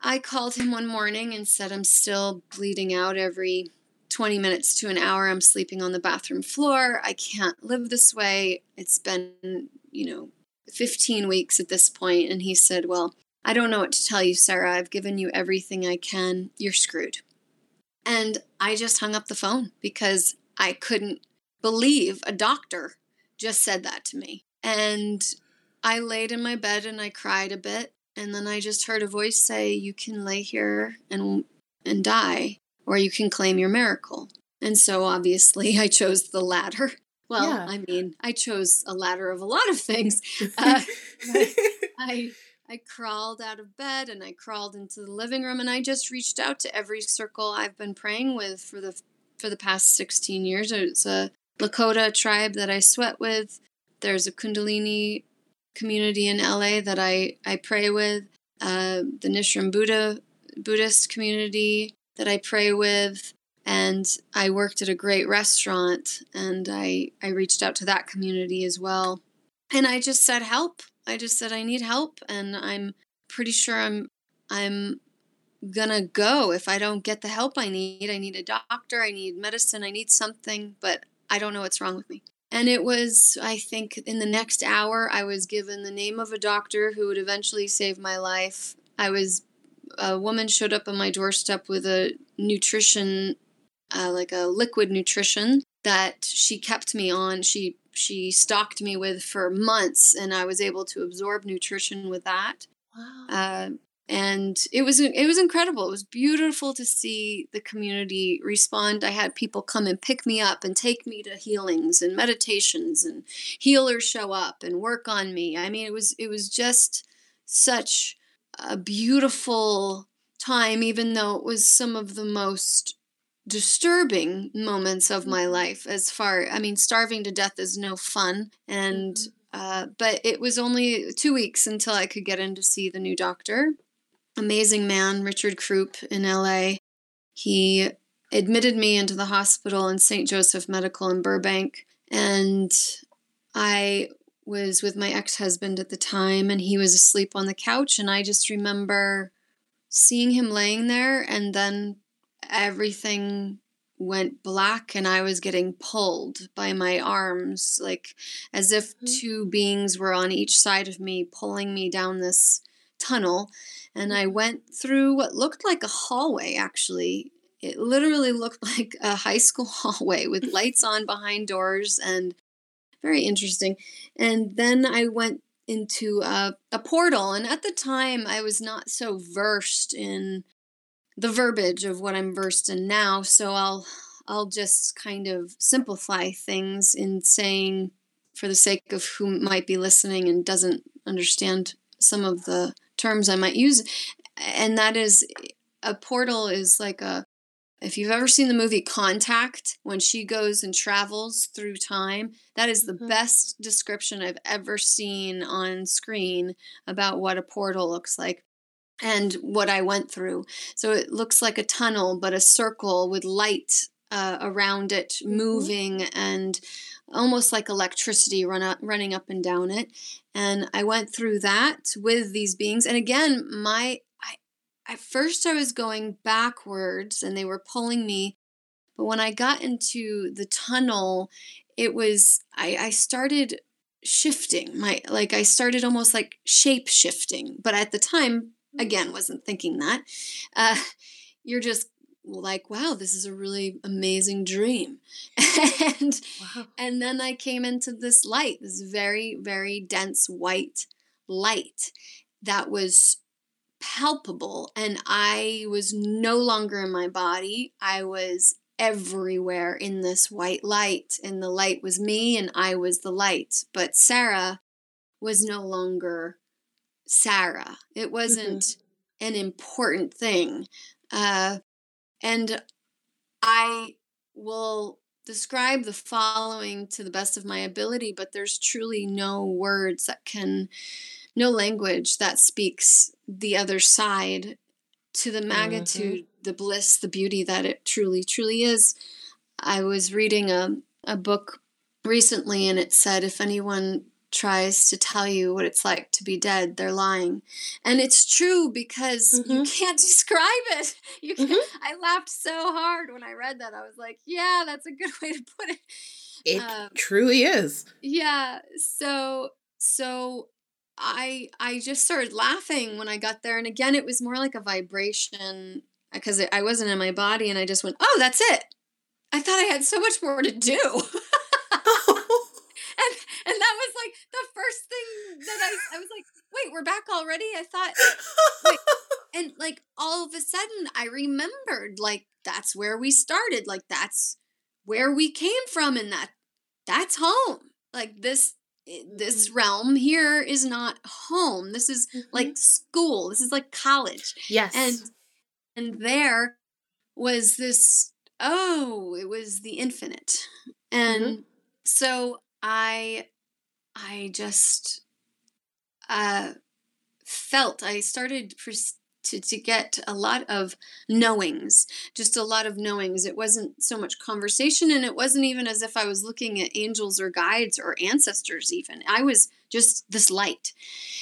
I called him one morning and said, I'm still bleeding out every 20 minutes to an hour I'm sleeping on the bathroom floor. I can't live this way. It's been, you know, 15 weeks at this point. And he said, Well, I don't know what to tell you, Sarah. I've given you everything I can. You're screwed. And I just hung up the phone because I couldn't believe a doctor just said that to me. And I laid in my bed and I cried a bit. And then I just heard a voice say, You can lay here and, and die or you can claim your miracle. And so obviously I chose the latter. Well, yeah. I mean, I chose a ladder of a lot of things. Uh, I I crawled out of bed and I crawled into the living room and I just reached out to every circle I've been praying with for the for the past 16 years. It's a Lakota tribe that I sweat with. There's a Kundalini community in LA that I I pray with. Uh, the Nichiren Buddha Buddhist community that I pray with. And I worked at a great restaurant and I, I reached out to that community as well. And I just said, help. I just said, I need help. And I'm pretty sure I'm, I'm gonna go if I don't get the help I need. I need a doctor, I need medicine, I need something, but I don't know what's wrong with me. And it was, I think, in the next hour, I was given the name of a doctor who would eventually save my life. I was a woman showed up on my doorstep with a nutrition, uh, like a liquid nutrition that she kept me on. She she stocked me with for months, and I was able to absorb nutrition with that. Wow. Uh, and it was it was incredible. It was beautiful to see the community respond. I had people come and pick me up and take me to healings and meditations, and healers show up and work on me. I mean, it was it was just such a beautiful time, even though it was some of the most disturbing moments of my mm-hmm. life. As far, I mean, starving to death is no fun, and mm-hmm. uh, but it was only two weeks until I could get in to see the new doctor. Amazing man, Richard Croup in LA. He admitted me into the hospital in St. Joseph Medical in Burbank, and I was with my ex husband at the time, and he was asleep on the couch. And I just remember seeing him laying there, and then everything went black, and I was getting pulled by my arms, like as if mm-hmm. two beings were on each side of me, pulling me down this tunnel. And I mm-hmm. went through what looked like a hallway, actually. It literally looked like a high school hallway with lights on behind doors and very interesting. And then I went into a, a portal, and at the time I was not so versed in the verbiage of what I'm versed in now, so I'll I'll just kind of simplify things in saying for the sake of who might be listening and doesn't understand some of the terms I might use and that is a portal is like a if you've ever seen the movie Contact, when she goes and travels through time, that is the Mhm. best description I've ever seen on screen about what a portal looks like and what I went through. So it looks like a tunnel, but a circle with light uh, around it Mhm. moving and almost like electricity run up, running up and down it. And I went through that with these beings. And again, my at first I was going backwards and they were pulling me. But when I got into the tunnel, it was I, I started shifting my like I started almost like shape shifting. But at the time, again, wasn't thinking that. Uh, you're just like, wow, this is a really amazing dream. and Wow. and then I came into this light, this very, very dense white light that was palpable. And I was no longer in my body. I was everywhere in this white light. And the light was me, and I was the light. But Sarah was no longer Sarah. It wasn't an important thing. Uh, and I will describe the following to the best of my ability, but there's truly no words that can, no language that speaks the other side to the magnitude, the bliss, the beauty that it truly, truly is. I was reading a, a book recently and it said if anyone tries to tell you what it's like to be dead, they're lying. And it's true because you Mhm. can't describe it. You can't, Mhm. I laughed so hard when I read that. I was like, yeah, that's a good way to put it. It Um, truly is. Yeah. So so I I just started laughing when I got there and again it was more like a vibration uh, because I wasn't in my body and I just went, "Oh, that's it." I thought I had so much more to do. and and that was like the first thing that I I was like, "Wait, we're back already?" I thought and like all of a sudden I remembered like that's where we started. Like that's where we came from and that that's home. Like this this mm-hmm. realm here is not home. This is mm-hmm. like school. This is like college. yes. And and there was this oh, it was the infinite. And mm-hmm. so I I just uh felt I started pres- to, to get a lot of knowings, just a lot of knowings. It wasn't so much conversation, and it wasn't even as if I was looking at angels or guides or ancestors, even. I was just this light.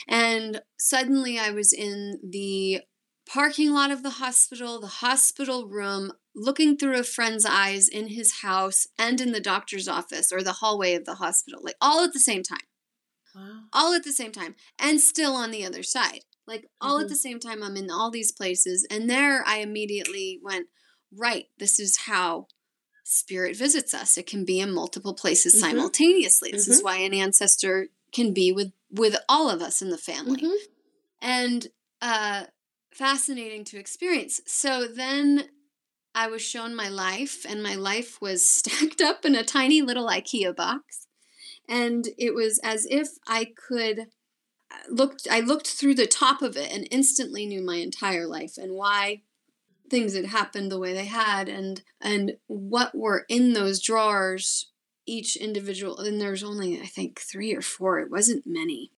And suddenly I was in the parking lot of the hospital, the hospital room, looking through a friend's eyes in his house and in the doctor's office or the hallway of the hospital, like all at the same time wow. all at the same time and still on the other side like all at Mhm. the same time i'm in all these places and there i immediately went right this is how spirit visits us it can be in multiple places Mhm. simultaneously this is Mhm. why an ancestor can be with with all of us in the family Mhm. and uh fascinating to experience so then i was shown my life and my life was stacked up in a tiny little ikea box and it was as if i could looked i looked through the top of it and instantly knew my entire life and why things had happened the way they had and and what were in those drawers each individual and there's only i think three or four. It wasn't many.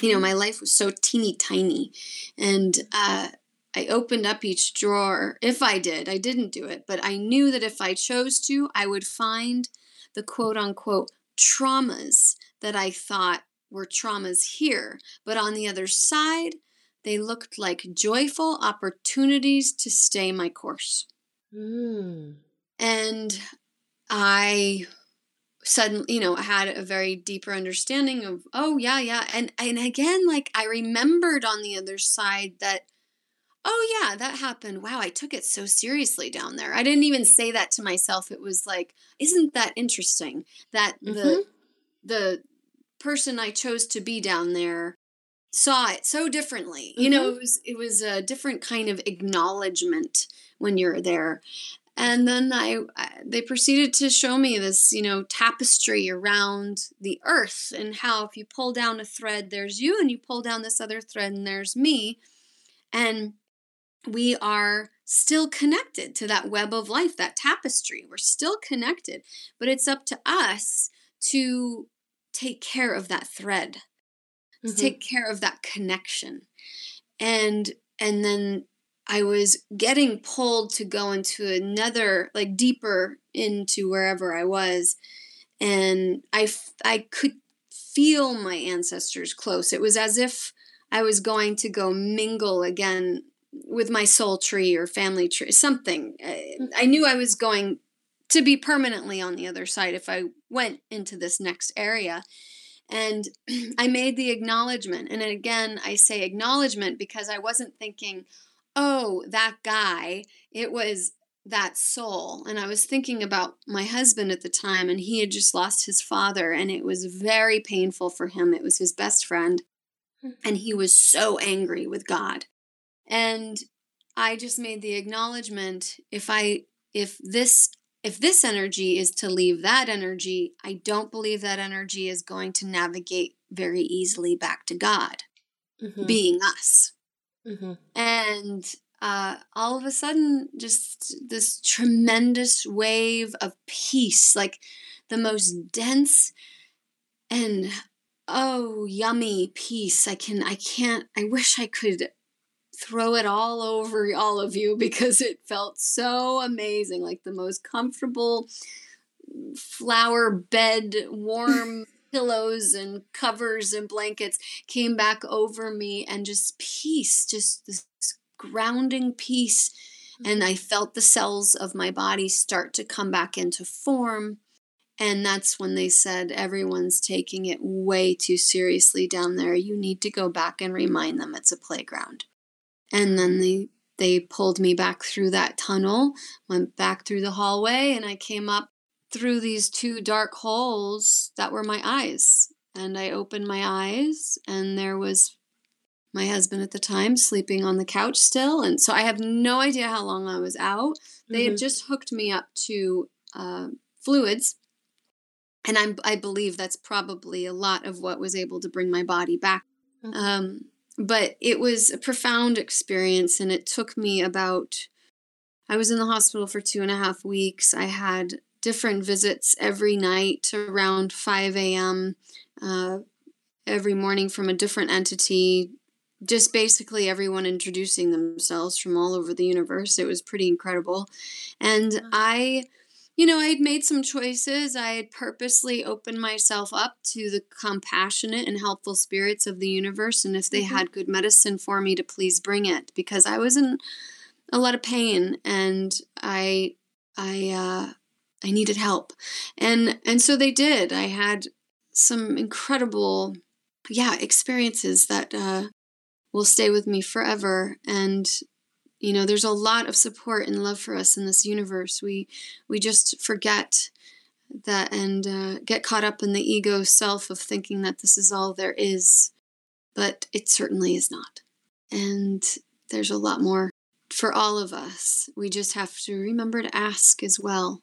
You know my life was so teeny tiny and uh I opened up each drawer. If I did, I didn't do it, but I knew that if I chose to, I would find the quote unquote traumas that I thought were traumas here. But on the other side, they looked like joyful opportunities to stay my course. Mm. And I suddenly, you know, had a very deeper understanding of, oh yeah, yeah. And and again, like I remembered on the other side that oh yeah that happened wow i took it so seriously down there i didn't even say that to myself it was like isn't that interesting that Mhm. the the person i chose to be down there saw it so differently. You know mm-hmm. it was it was a different kind of acknowledgement when you're there. And then I, I they proceeded to show me this you know tapestry around the earth and how if you pull down a thread there's you and you pull down this other thread and there's me. And we are still connected to that web of life, that tapestry. We're still connected, but it's up to us to take care of that thread, mm-hmm. to take care of that connection. And and then I was getting pulled to go into another like deeper into wherever I was and I I could feel my ancestors close. It was as if I was going to go mingle again with my soul tree or family tree, something. I knew I was going to be permanently on the other side if I went into this next area. And I made the acknowledgement. And again, I say acknowledgement because I wasn't thinking, oh, that guy. It was that soul. And I was thinking about my husband at the time, and he had just lost his father, and it was very painful for him. It was his best friend, hmm. and he was so angry with God. And I just made the acknowledgement if I if this if this energy is to leave that energy, I don't believe that energy is going to navigate very easily back to God, mm-hmm. being us. Mm-hmm. And uh, all of a sudden, just this tremendous wave of peace, like the most dense and oh, yummy peace. I can, I can't, I wish I could throw it all over all of you because it felt so amazing like the most comfortable flower bed warm pillows and covers and blankets came back over me and just peace just this grounding peace. And mm-hmm. i felt the cells of my body start to come back into form. And that's when they said everyone's taking it way too seriously down there. You need to go back and remind them it's a playground and then they they pulled me back through that tunnel, went back through the hallway, and I came up through these two dark holes that were my eyes. And I opened my eyes, and there was my husband at the time sleeping on the couch still. And so I have no idea how long I was out. They mm-hmm. had just hooked me up to uh, fluids. And I'm, I believe that's probably a lot of what was able to bring my body back. Mm-hmm. Um, but it was a profound experience and it took me about i was in the hospital for two and a half weeks. I had different visits every night around 5 a.m uh, every morning from a different entity just basically everyone introducing themselves from all over the universe. It was pretty incredible. And i you know, I had made some choices. I had purposely opened myself up to the compassionate and helpful spirits of the universe. And if they mm-hmm. had good medicine for me, to please bring it because I was in a lot of pain and I, I, uh, I needed help. And, and so they did. I had some incredible, yeah, experiences that, uh, will stay with me forever. And you know there's a lot of support and love for us in this universe. We we just forget that and uh, get caught up in the ego self of thinking that this is all there is but it certainly is not. And there's a lot more for all of us. We just have to remember to ask as well.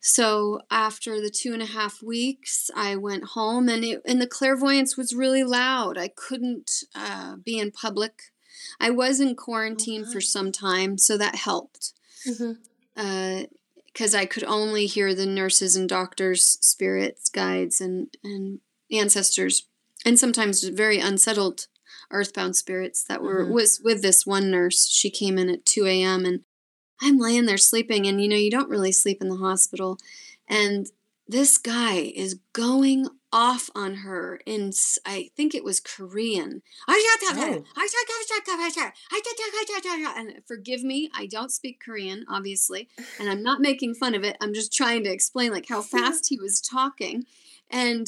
So after the two and a half weeks i went home and it, and the clairvoyance was really loud. I couldn't uh, be in public I was in quarantine for some time, so that helped. Because mm-hmm. uh, I could only hear the nurses and doctors, spirits, guides, and, and ancestors, and sometimes very unsettled earthbound spirits that were mm-hmm. was with this one nurse. She came in at 2 a.m. and I'm laying there sleeping, and you know, you don't really sleep in the hospital. And this guy is going off on her in I think it was Korean. Oh. And forgive me, I don't speak Korean, obviously, and I'm not making fun of it. I'm just trying to explain like how fast he was talking, and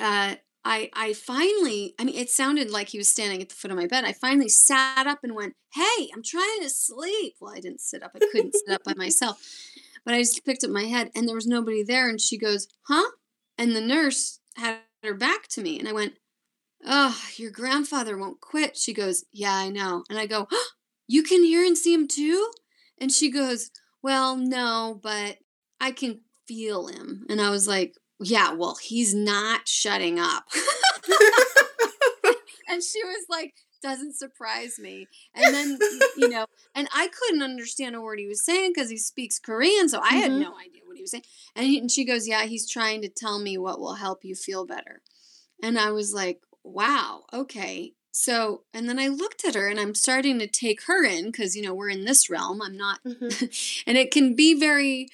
uh, I I finally, I mean, it sounded like he was standing at the foot of my bed. I finally sat up and went, "Hey, I'm trying to sleep." Well, I didn't sit up. I couldn't sit up by myself. But I just picked up my head and there was nobody there. And she goes, Huh? And the nurse had her back to me. And I went, Oh, your grandfather won't quit. She goes, Yeah, I know. And I go, oh, You can hear and see him too? And she goes, Well, no, but I can feel him. And I was like, Yeah, well, he's not shutting up. and she was like, doesn't surprise me. And then, you know, and I couldn't understand a word he was saying because he speaks Korean. So I had Mhm. no idea what he was saying. And, he, and she goes, Yeah, he's trying to tell me what will help you feel better. And I was like, Wow, okay. So, and then I looked at her and I'm starting to take her in because, you know, we're in this realm. I'm not, Mhm. and it can be very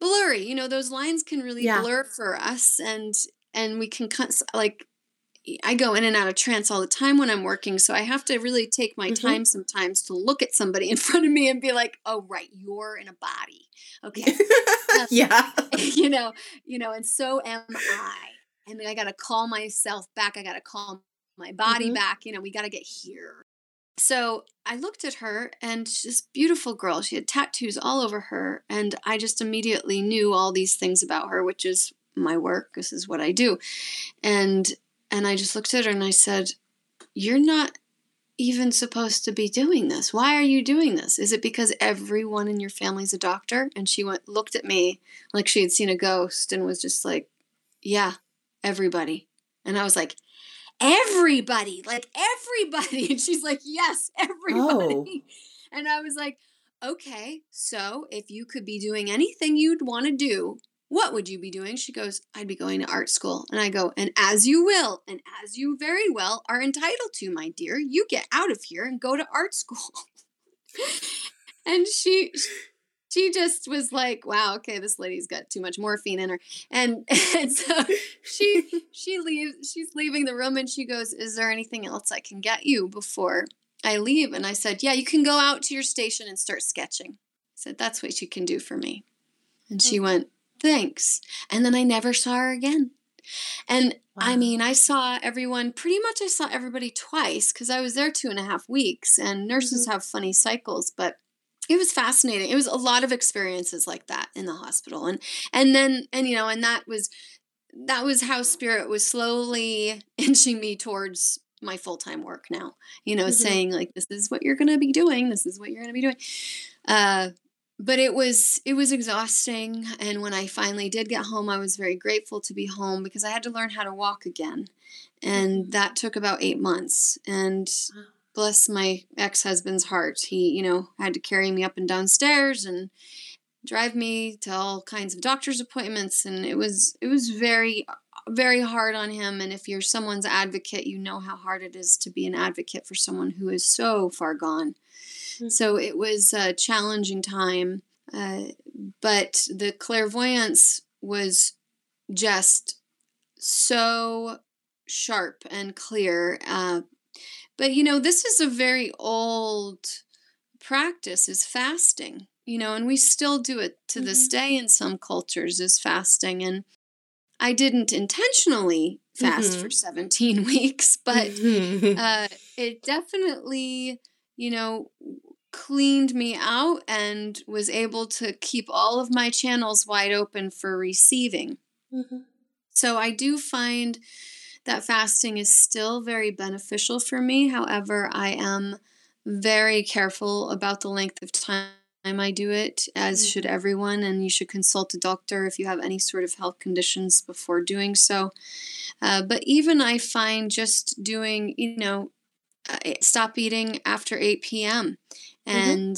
blurry. You know, those lines can really Yeah. blur for us. And, and we can cut, like, I go in and out of trance all the time when I'm working, so I have to really take my Mhm. time sometimes to look at somebody in front of me and be like, "Oh, right, you're in a body, okay?" yeah. you know, you know, and so am I, and I got to call myself back. I got to call my body Mhm. back. You know, we got to get here. So I looked at her, and this beautiful girl. She had tattoos all over her, and I just immediately knew all these things about her, which is my work. This is what I do, and and I just looked at her and I said, "You're not even supposed to be doing this. Why are you doing this? Is it because everyone in your family's a doctor?" And she went looked at me like she had seen a ghost and was just like, "Yeah, everybody." And I was like, "Everybody, like everybody." And she's like, "Yes, everybody." Oh. And I was like, "Okay, so if you could be doing anything you'd want to do, what would you be doing? She goes, I'd be going to art school. And I go, and as you will, and as you very well are entitled to, my dear, you get out of here and go to art school. and she she just was like, wow, okay, this lady's got too much morphine in her. And, and so she she leaves she's leaving the room and she goes, Is there anything else I can get you before I leave? And I said, Yeah, you can go out to your station and start sketching. I said, That's what you can do for me. And she mm. went, thanks. And then I never saw her again. And I mean, I saw everyone pretty much, I saw everybody twice because I was there two and a half weeks, and nurses have funny cycles, but it was fascinating. It was a lot of experiences like that in the hospital. And, and then, and you know, and that was, that was how spirit was slowly inching me towards my full-time work now you know Mhm. saying like this is what you're going to be doing this is what you're going to be doing uh but it was it was exhausting and when i finally did get home i was very grateful to be home because i had to learn how to walk again and mm-hmm. that took about eight months and bless my ex-husband's heart he you know had to carry me up and downstairs and drive me to all kinds of doctor's appointments and it was it was very very hard on him and if you're someone's advocate you know how hard it is to be an advocate for someone who is so far gone Mhm. so it was a challenging time uh, but the clairvoyance was just so sharp and clear uh, but you know this is a very old practice is fasting you know and we still do it to this day in some cultures is fasting and i didn't intentionally fast for 17 weeks but Mhm. uh, it definitely, you know, cleaned me out and was able to keep all of my channels wide open for receiving. Mhm. So I do find that fasting is still very beneficial for me. However, I am very careful about the length of time I do it, as should everyone. And you should consult a doctor if you have any sort of health conditions before doing so. Uh, but even I find just doing, you know, stop eating after 8 p.m. and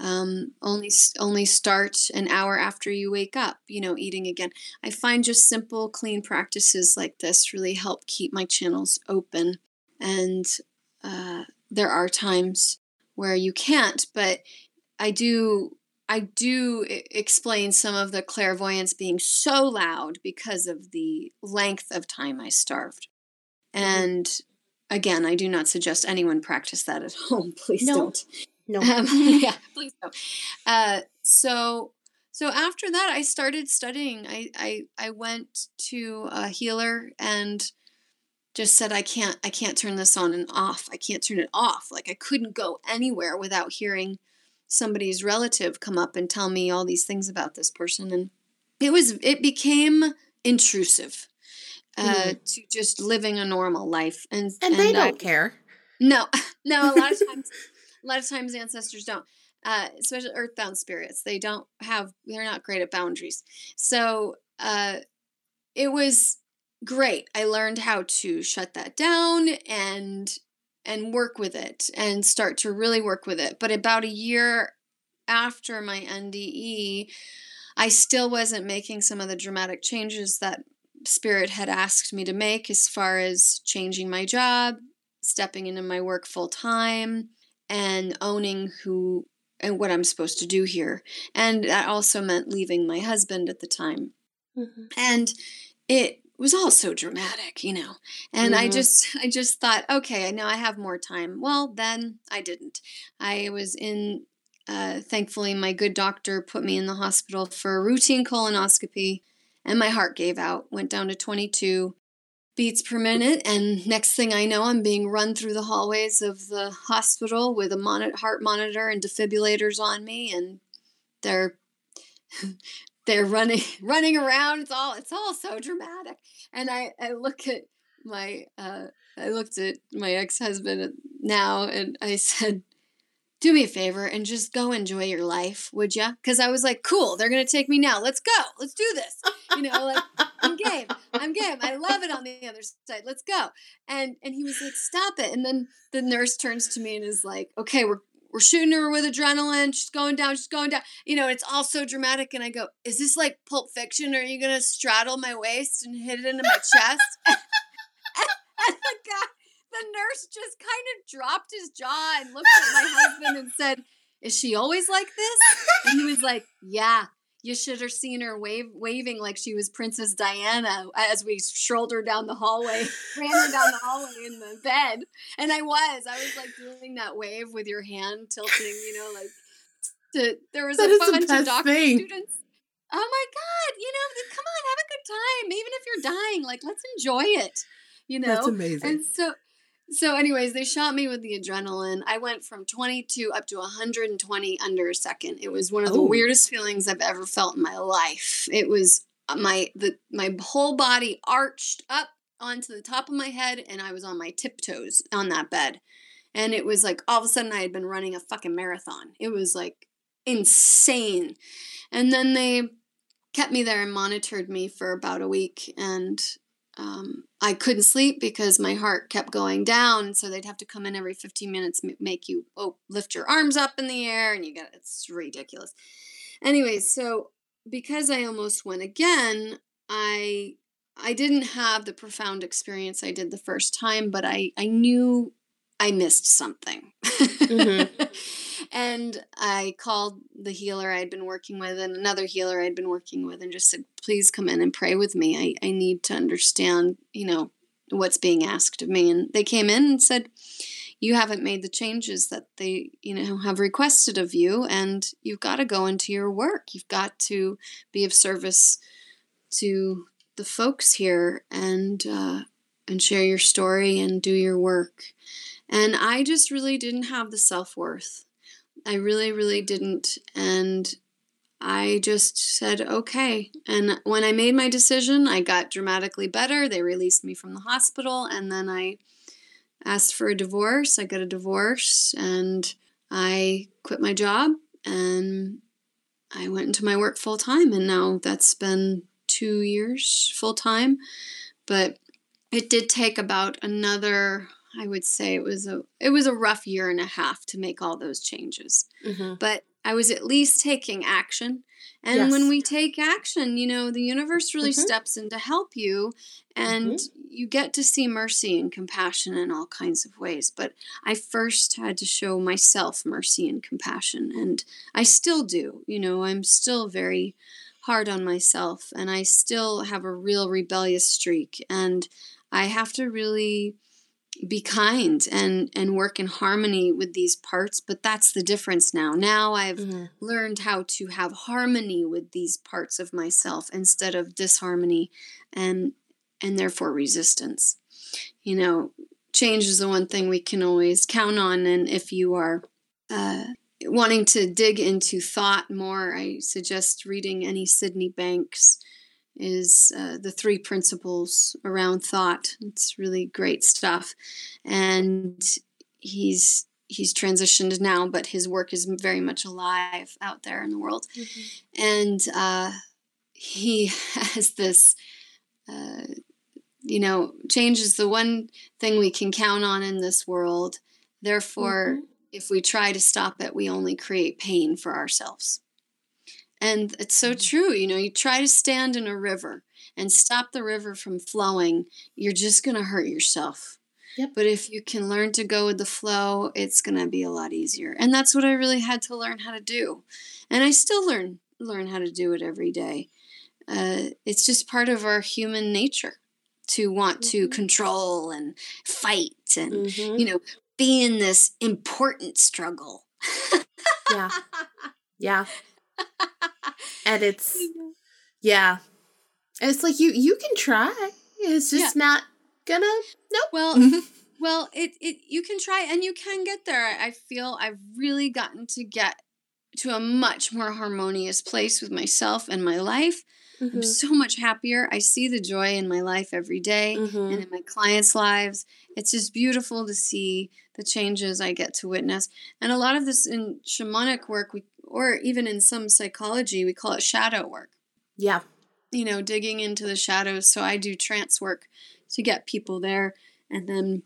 um, only only start an hour after you wake up. You know, eating again. I find just simple, clean practices like this really help keep my channels open. And uh, there are times where you can't, but I do. I do explain some of the clairvoyance being so loud because of the length of time I starved. And again, I do not suggest anyone practice that at home. Please No. don't. No. Um, yeah, please don't. Uh, so so after that, I started studying. I I I went to a healer and just said I can't I can't turn this on and off. I can't turn it off. Like I couldn't go anywhere without hearing somebody's relative come up and tell me all these things about this person and it was it became intrusive uh to just living a normal life and and they I- don't care. no, no. A lot of times, a lot of times, ancestors don't. Uh, especially earthbound spirits, they don't have. They're not great at boundaries. So uh, it was great. I learned how to shut that down, and and work with it and start to really work with it. But about a year after my NDE, I still wasn't making some of the dramatic changes that Spirit had asked me to make as far as changing my job, stepping into my work full time, and owning who and what I'm supposed to do here. And that also meant leaving my husband at the time. Mm-hmm. And it was all so dramatic, you know. And mm-hmm. I just I just thought, okay, now I have more time. Well, then I didn't. I was in uh, thankfully my good doctor put me in the hospital for a routine colonoscopy and my heart gave out, went down to 22 beats per minute and next thing I know I'm being run through the hallways of the hospital with a mon- heart monitor and defibrillators on me and they're they're running running around. It's all it's all so dramatic. And i i look at my uh i looked at my ex-husband now and i said do me a favor and just go enjoy your life would ya because i was like cool they're gonna take me now let's go let's do this you know like i'm game i'm game i love it on the other side let's go and and he was like stop it and then the nurse turns to me and is like okay we're we're shooting her with adrenaline. She's going down. She's going down. You know, it's all so dramatic. And I go, is this like Pulp Fiction? Are you gonna straddle my waist and hit it into my chest? and, and the guy, the nurse, just kind of dropped his jaw and looked at my husband and said, "Is she always like this?" And he was like, "Yeah." you should have seen her wave, waving like she was Princess Diana as we strolled her down the hallway, ran her down the hallway in the bed. And I was, I was like doing that wave with your hand tilting, you know, like to, there was that a bunch of doctor thing. students. Oh my God, you know, come on, have a good time. Even if you're dying, like let's enjoy it. You know, that's amazing. And so so, anyways, they shot me with the adrenaline. I went from 22 up to 120 under a second. It was one of the oh. weirdest feelings I've ever felt in my life. It was uh, my the my whole body arched up onto the top of my head, and I was on my tiptoes on that bed. And it was like all of a sudden I had been running a fucking marathon. It was like insane. And then they kept me there and monitored me for about a week, and um, I couldn't sleep because my heart kept going down. So they'd have to come in every 15 minutes, make you oh, lift your arms up in the air, and you get it's ridiculous. Anyway, so because I almost went again, I I didn't have the profound experience I did the first time, but I I knew I missed something. Mm-hmm. and I called the healer I'd been working with and another healer I'd been working with and just said, please come in and pray with me. I, I need to understand, you know, what's being asked of me. And they came in and said, you haven't made the changes that they, you know, have requested of you, and you've got to go into your work. You've got to be of service to the folks here and uh, and share your story and do your work. And I just really didn't have the self worth. I really, really didn't. And I just said, okay. And when I made my decision, I got dramatically better. They released me from the hospital. And then I asked for a divorce. I got a divorce and I quit my job and I went into my work full time. And now that's been two years full time. But it did take about another I would say it was a it was a rough year and a half to make all those changes. Mm-hmm. But I was at least taking action. And yes. when we take action, you know, the universe really mm-hmm. steps in to help you and mm-hmm. you get to see mercy and compassion in all kinds of ways. But I first had to show myself mercy and compassion and I still do. You know, I'm still very hard on myself and I still have a real rebellious streak and I have to really be kind and and work in harmony with these parts but that's the difference now now i've mm-hmm. learned how to have harmony with these parts of myself instead of disharmony and and therefore resistance you know change is the one thing we can always count on and if you are uh, wanting to dig into thought more i suggest reading any sydney banks is uh, the three principles around thought. It's really great stuff, and he's he's transitioned now, but his work is very much alive out there in the world, mm-hmm. and uh, he has this. Uh, you know, change is the one thing we can count on in this world. Therefore, mm-hmm. if we try to stop it, we only create pain for ourselves. And it's so mm-hmm. true. You know, you try to stand in a river and stop the river from flowing, you're just going to hurt yourself. Yep. But if you can learn to go with the flow, it's going to be a lot easier. And that's what I really had to learn how to do. And I still learn learn how to do it every day. Uh, it's just part of our human nature to want mm-hmm. to control and fight and mm-hmm. you know be in this important struggle. yeah. Yeah. And it's yeah. It's like you you can try. It's just yeah. not gonna nope. Well well it it you can try and you can get there. I feel I've really gotten to get to a much more harmonious place with myself and my life. Mm-hmm. I'm so much happier. I see the joy in my life every day mm-hmm. and in my clients' lives. It's just beautiful to see the changes I get to witness. And a lot of this in shamanic work, we, or even in some psychology, we call it shadow work. Yeah. You know, digging into the shadows. So I do trance work to get people there. And then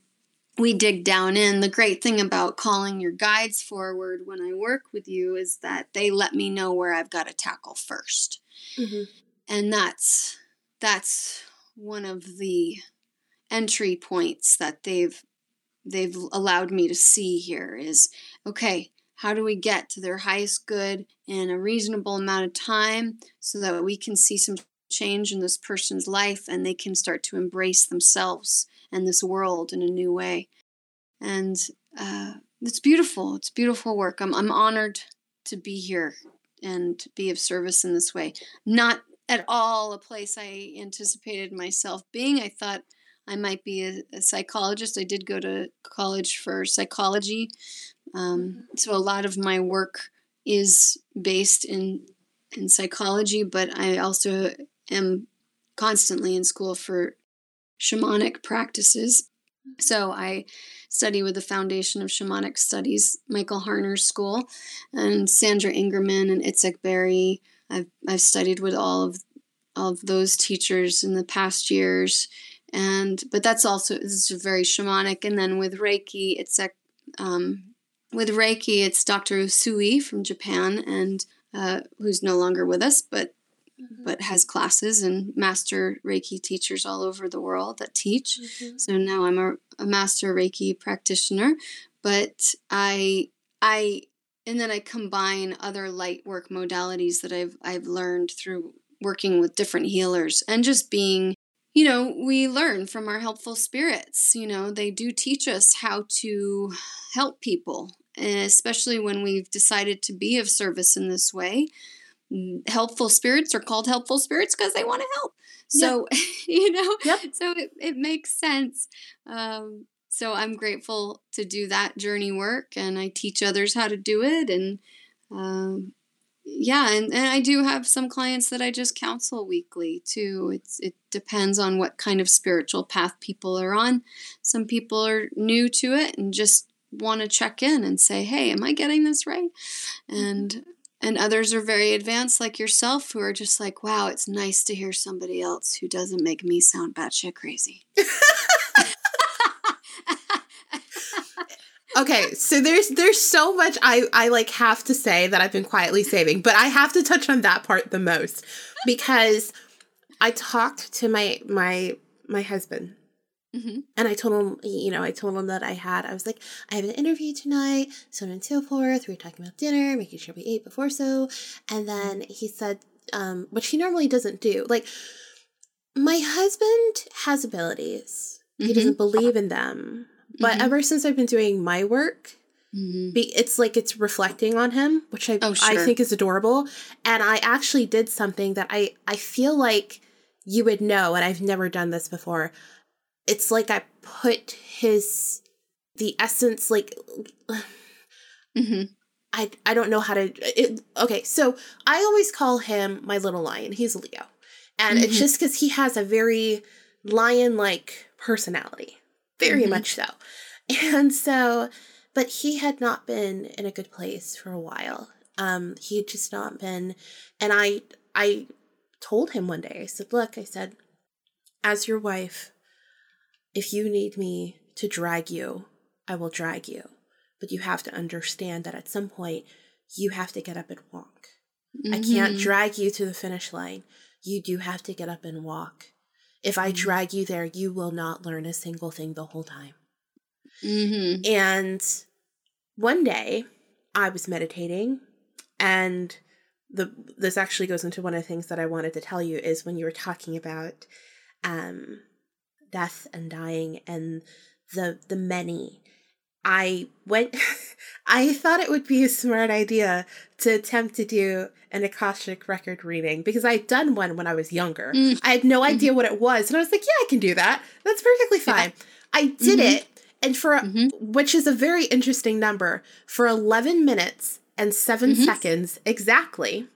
we dig down in. The great thing about calling your guides forward when I work with you is that they let me know where I've got to tackle 1st mm-hmm. And that's that's one of the entry points that they've they've allowed me to see here is okay, how do we get to their highest good in a reasonable amount of time so that we can see some change in this person's life and they can start to embrace themselves and this world in a new way. And uh, it's beautiful. It's beautiful work. I'm, I'm honored to be here and be of service in this way. Not at all a place I anticipated myself being. I thought I might be a, a psychologist. I did go to college for psychology. Um, mm-hmm. so a lot of my work is based in in psychology, but I also am constantly in school for shamanic practices. So I study with the Foundation of Shamanic Studies, Michael Harner's school, and Sandra Ingerman and Itzhak Beery. I've, I've studied with all of all of those teachers in the past years, and but that's also this is very shamanic. And then with Reiki, it's um, with Reiki, it's Dr. Usui from Japan, and uh, who's no longer with us, but mm-hmm. but has classes and master Reiki teachers all over the world that teach. Mm-hmm. So now I'm a, a master Reiki practitioner, but I I and then I combine other light work modalities that I've I've learned through working with different healers and just being you know we learn from our helpful spirits you know they do teach us how to help people especially when we've decided to be of service in this way helpful spirits are called helpful spirits because they want to help. So, yep. you know, yep. so it, it makes sense. Um, so I'm grateful to do that journey work and I teach others how to do it. And um, yeah, and, and I do have some clients that I just counsel weekly too. It's it depends on what kind of spiritual path people are on. Some people are new to it and just want to check in and say, "Hey, am I getting this right?" And mm-hmm and others are very advanced like yourself who are just like wow it's nice to hear somebody else who doesn't make me sound batshit crazy okay so there's there's so much i i like have to say that i've been quietly saving but i have to touch on that part the most because i talked to my my my husband Mm-hmm. And I told him, you know, I told him that I had, I was like, I have an interview tonight, so on and so forth. We were talking about dinner, making sure we ate before so. And then he said, um, which he normally doesn't do. Like, my husband has abilities, mm-hmm. he doesn't believe in them. But mm-hmm. ever since I've been doing my work, Mm-hmm. Be, it's like it's reflecting on him, which I oh, sure. I think is adorable. And I actually did something that I I feel like you would know, and I've never done this before it's like I put his the essence like mm-hmm. I I don't know how to it, okay so I always call him my little lion he's a Leo and mm-hmm. it's just because he has a very lion like personality very mm-hmm. much so and so but he had not been in a good place for a while um he had just not been and I I told him one day I said look I said as your wife if you need me to drag you, I will drag you. But you have to understand that at some point, you have to get up and walk. Mm-hmm. I can't mm-hmm. drag you to the finish line. You do have to get up and walk. If I mm-hmm. drag you there, you will not learn a single thing the whole time. Mm-hmm. And one day I was meditating and the this actually goes into one of the things that I wanted to tell you is when you were talking about um death and dying and the the many I went I thought it would be a smart idea to attempt to do an Akashic record reading because I'd done one when I was younger. Mm. I had no mm-hmm. idea mm-hmm. what it was and I was like, yeah, I can do that. That's perfectly fine. Yeah. I did mm-hmm. it and for mm-hmm. which is a very interesting number for 11 minutes and 7 mm-hmm. seconds exactly.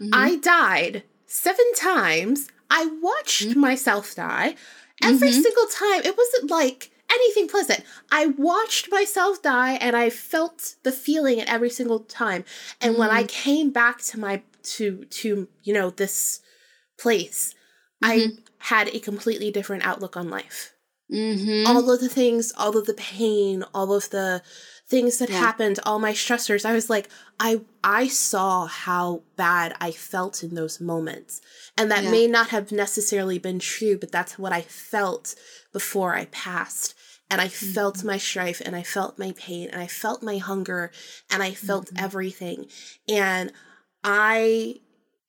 Mm-hmm. I died 7 times. I watched myself die every single time. It wasn't like anything pleasant. I watched myself die and I felt the feeling at every single time. And when I came back to my to to you know this place, I had a completely different outlook on life. Mm-hmm. All of the things, all of the pain, all of the things that yeah. happened, all my stressors. I was like, I I saw how bad I felt in those moments. And that yeah. may not have necessarily been true, but that's what I felt before I passed. And I mm-hmm. felt my strife and I felt my pain and I felt my hunger and I felt mm-hmm. everything. And I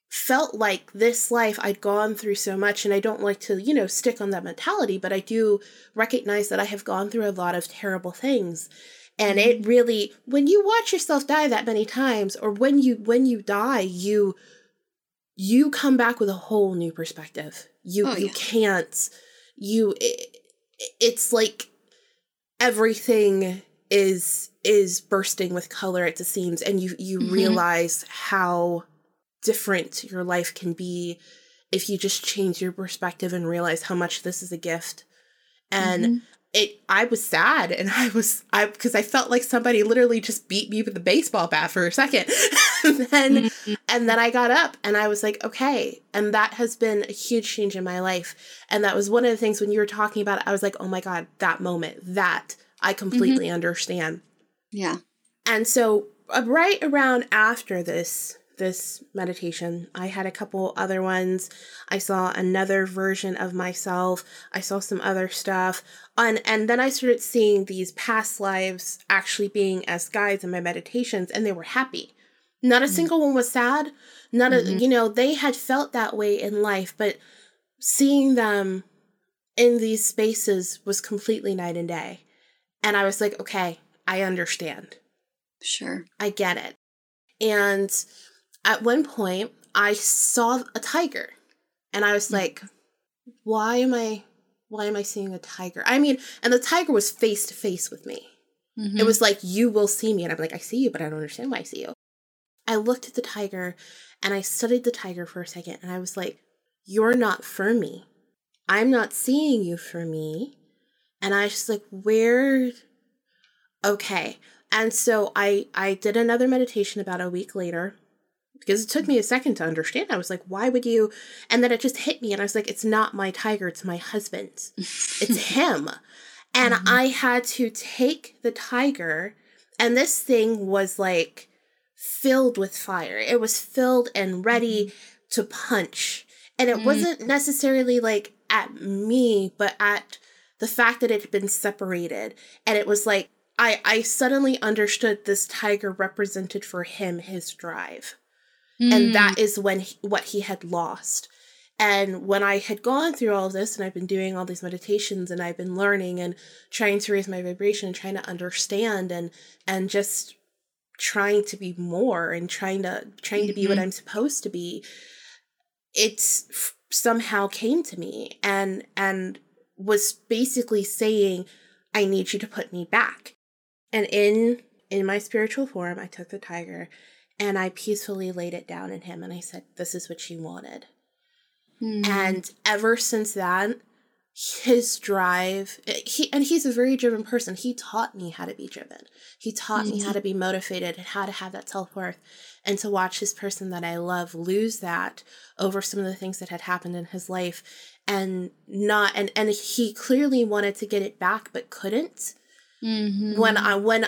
felt like this life I'd gone through so much and I don't like to, you know, stick on that mentality, but I do recognize that I have gone through a lot of terrible things. And it really when you watch yourself die that many times or when you when you die, you you come back with a whole new perspective. You oh, you yeah. can't you it, it's like everything is is bursting with color at the seams and you you mm-hmm. realize how different your life can be if you just change your perspective and realize how much this is a gift. And mm-hmm. It I was sad and I was I because I felt like somebody literally just beat me with a baseball bat for a second. and then mm-hmm. and then I got up and I was like, okay. And that has been a huge change in my life. And that was one of the things when you were talking about it, I was like, oh my God, that moment, that I completely mm-hmm. understand. Yeah. And so uh, right around after this this meditation. I had a couple other ones. I saw another version of myself. I saw some other stuff. And, and then I started seeing these past lives actually being as guides in my meditations, and they were happy. Not a mm-hmm. single one was sad. Not mm-hmm. a, you know, they had felt that way in life, but seeing them in these spaces was completely night and day. And I was like, okay, I understand. Sure. I get it. And at one point I saw a tiger and I was mm. like, why am I why am I seeing a tiger? I mean, and the tiger was face to face with me. Mm-hmm. It was like, you will see me. And I'm like, I see you, but I don't understand why I see you. I looked at the tiger and I studied the tiger for a second and I was like, you're not for me. I'm not seeing you for me. And I was just like, where? Okay. And so I I did another meditation about a week later because it took me a second to understand. I was like, why would you? And then it just hit me, and I was like, it's not my tiger, it's my husband. it's him. And mm-hmm. I had to take the tiger, and this thing was like filled with fire. It was filled and ready mm-hmm. to punch. And it mm-hmm. wasn't necessarily like at me, but at the fact that it had been separated. And it was like, I, I suddenly understood this tiger represented for him his drive Mm. And that is when he, what he had lost. And when I had gone through all of this and I've been doing all these meditations and I've been learning and trying to raise my vibration and trying to understand and and just trying to be more and trying to trying mm-hmm. to be what mm-hmm. I'm supposed to be, it's somehow came to me and and was basically saying, I need you to put me back. And in in my spiritual form, I took the tiger and I peacefully laid it down in him and I said, This is what she wanted. Mm. And ever since that, his drive he and he's a very driven person he taught me how to be driven he taught mm-hmm. me how to be motivated and how to have that self-worth and to watch this person that i love lose that over some of the things that had happened in his life and not and and he clearly wanted to get it back but couldn't mm-hmm. when i when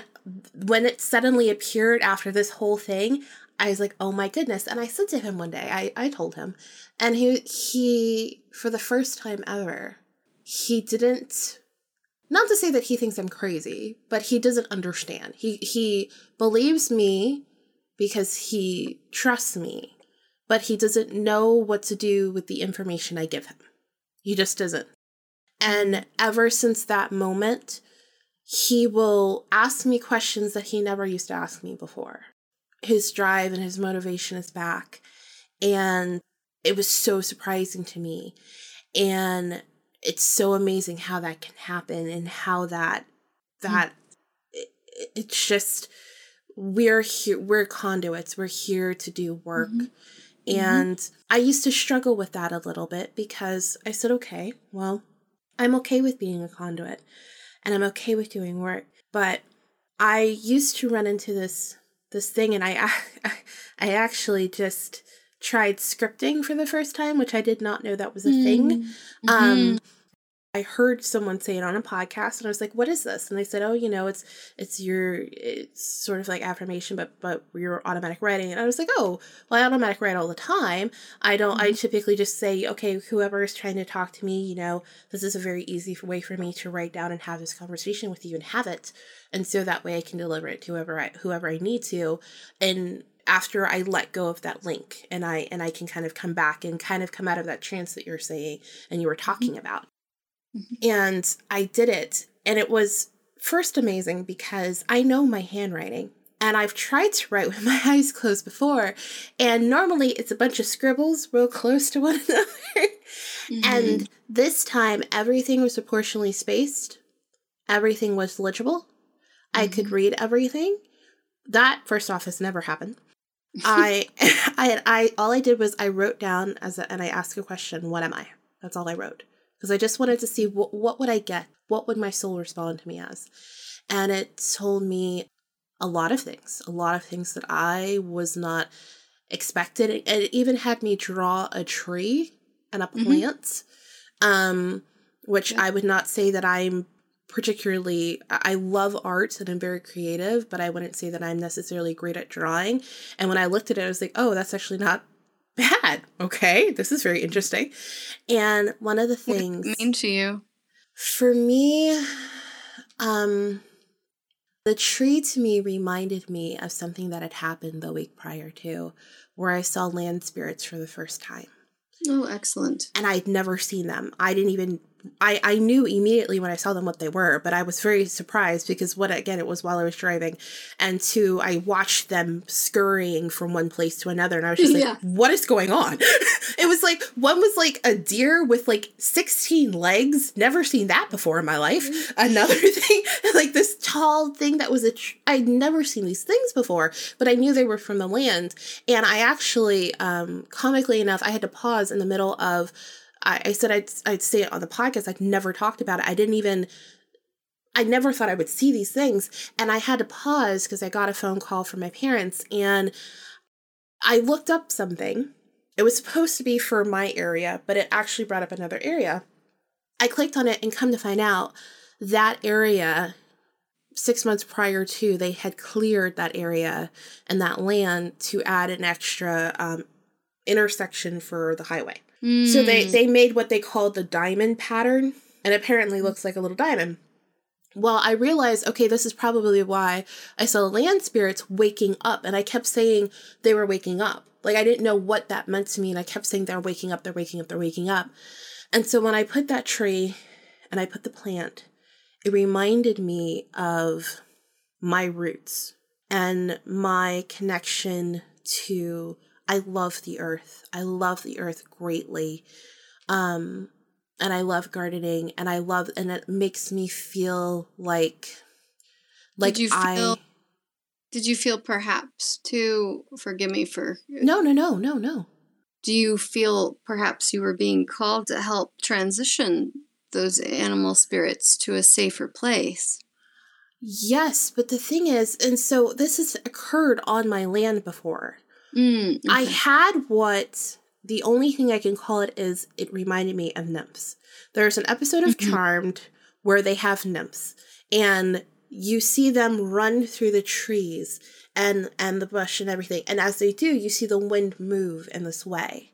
when it suddenly appeared after this whole thing i was like oh my goodness and i said to him one day i i told him and he he for the first time ever he didn't not to say that he thinks I'm crazy, but he doesn't understand. He he believes me because he trusts me, but he doesn't know what to do with the information I give him. He just doesn't. And ever since that moment, he will ask me questions that he never used to ask me before. His drive and his motivation is back. And it was so surprising to me. And it's so amazing how that can happen and how that that it, it's just we're here we're conduits we're here to do work mm-hmm. and mm-hmm. i used to struggle with that a little bit because i said okay well i'm okay with being a conduit and i'm okay with doing work but i used to run into this this thing and i i actually just tried scripting for the first time, which I did not know that was a thing. Mm-hmm. Um, I heard someone say it on a podcast, and I was like, "What is this?" And they said, "Oh, you know, it's it's your it's sort of like affirmation, but but your automatic writing." And I was like, "Oh, well, I automatic write all the time. I don't. Mm-hmm. I typically just say, okay, whoever is trying to talk to me, you know, this is a very easy way for me to write down and have this conversation with you and have it, and so that way I can deliver it to whoever I whoever I need to, and." after I let go of that link and I and I can kind of come back and kind of come out of that trance that you're saying and you were talking mm-hmm. about. Mm-hmm. And I did it and it was first amazing because I know my handwriting and I've tried to write with my eyes closed before and normally it's a bunch of scribbles real close to one another. Mm-hmm. And this time everything was proportionally spaced. Everything was legible. I could mm-hmm. read everything. That first off has never happened. I, I, I, all I did was I wrote down as a, and I asked a question, what am I? That's all I wrote. Because I just wanted to see what, what would I get? What would my soul respond to me as? And it told me a lot of things, a lot of things that I was not expected. It even had me draw a tree and a mm-hmm. plant, mm-hmm. um, which yeah. I would not say that I'm particularly I love art and I'm very creative, but I wouldn't say that I'm necessarily great at drawing. And when I looked at it, I was like, oh, that's actually not bad. Okay, this is very interesting. And one of the things what mean to you? For me, um the tree to me reminded me of something that had happened the week prior to, where I saw land spirits for the first time. Oh, excellent. And I'd never seen them. I didn't even I, I knew immediately when I saw them what they were, but I was very surprised because what again it was while I was driving, and two I watched them scurrying from one place to another, and I was just yeah. like, "What is going on?" it was like one was like a deer with like sixteen legs, never seen that before in my life. Mm-hmm. Another thing, like this tall thing that was a tr- I'd never seen these things before, but I knew they were from the land, and I actually, um, comically enough, I had to pause in the middle of I, I said I'd I'd say it on the podcast. I'd never talked about it. I didn't even I never thought I would see these things. And I had to pause because I got a phone call from my parents and I looked up something. It was supposed to be for my area, but it actually brought up another area. I clicked on it and come to find out that area six months prior to they had cleared that area and that land to add an extra um, intersection for the highway. Mm. So they hmm. they made what they called the diamond pattern, and apparently looks like a little diamond. Well, I realized, okay, this is probably why I saw land spirits waking up, and I kept saying they were waking up. Like I didn't know what that meant to me, and I kept saying they're waking up, they're waking up, they're waking up. And so when I put that tree and I put the plant, it reminded me of my roots and my connection to I love the earth. I love the earth greatly. Um, and I love gardening and I love and it makes me feel like like did you feel, I Did you feel perhaps to forgive me for No, no, no, no, no. Do you feel perhaps you were being called to help transition those animal spirits to a safer place. Yes, but the thing is, and so this has occurred on my land before. Mm, I had what the only thing I can call it is it reminded me of nymphs. There's an episode of Mhm. Charmed where they have nymphs and you see them run through the trees and and the bush and everything and as they do you see the wind move in this way.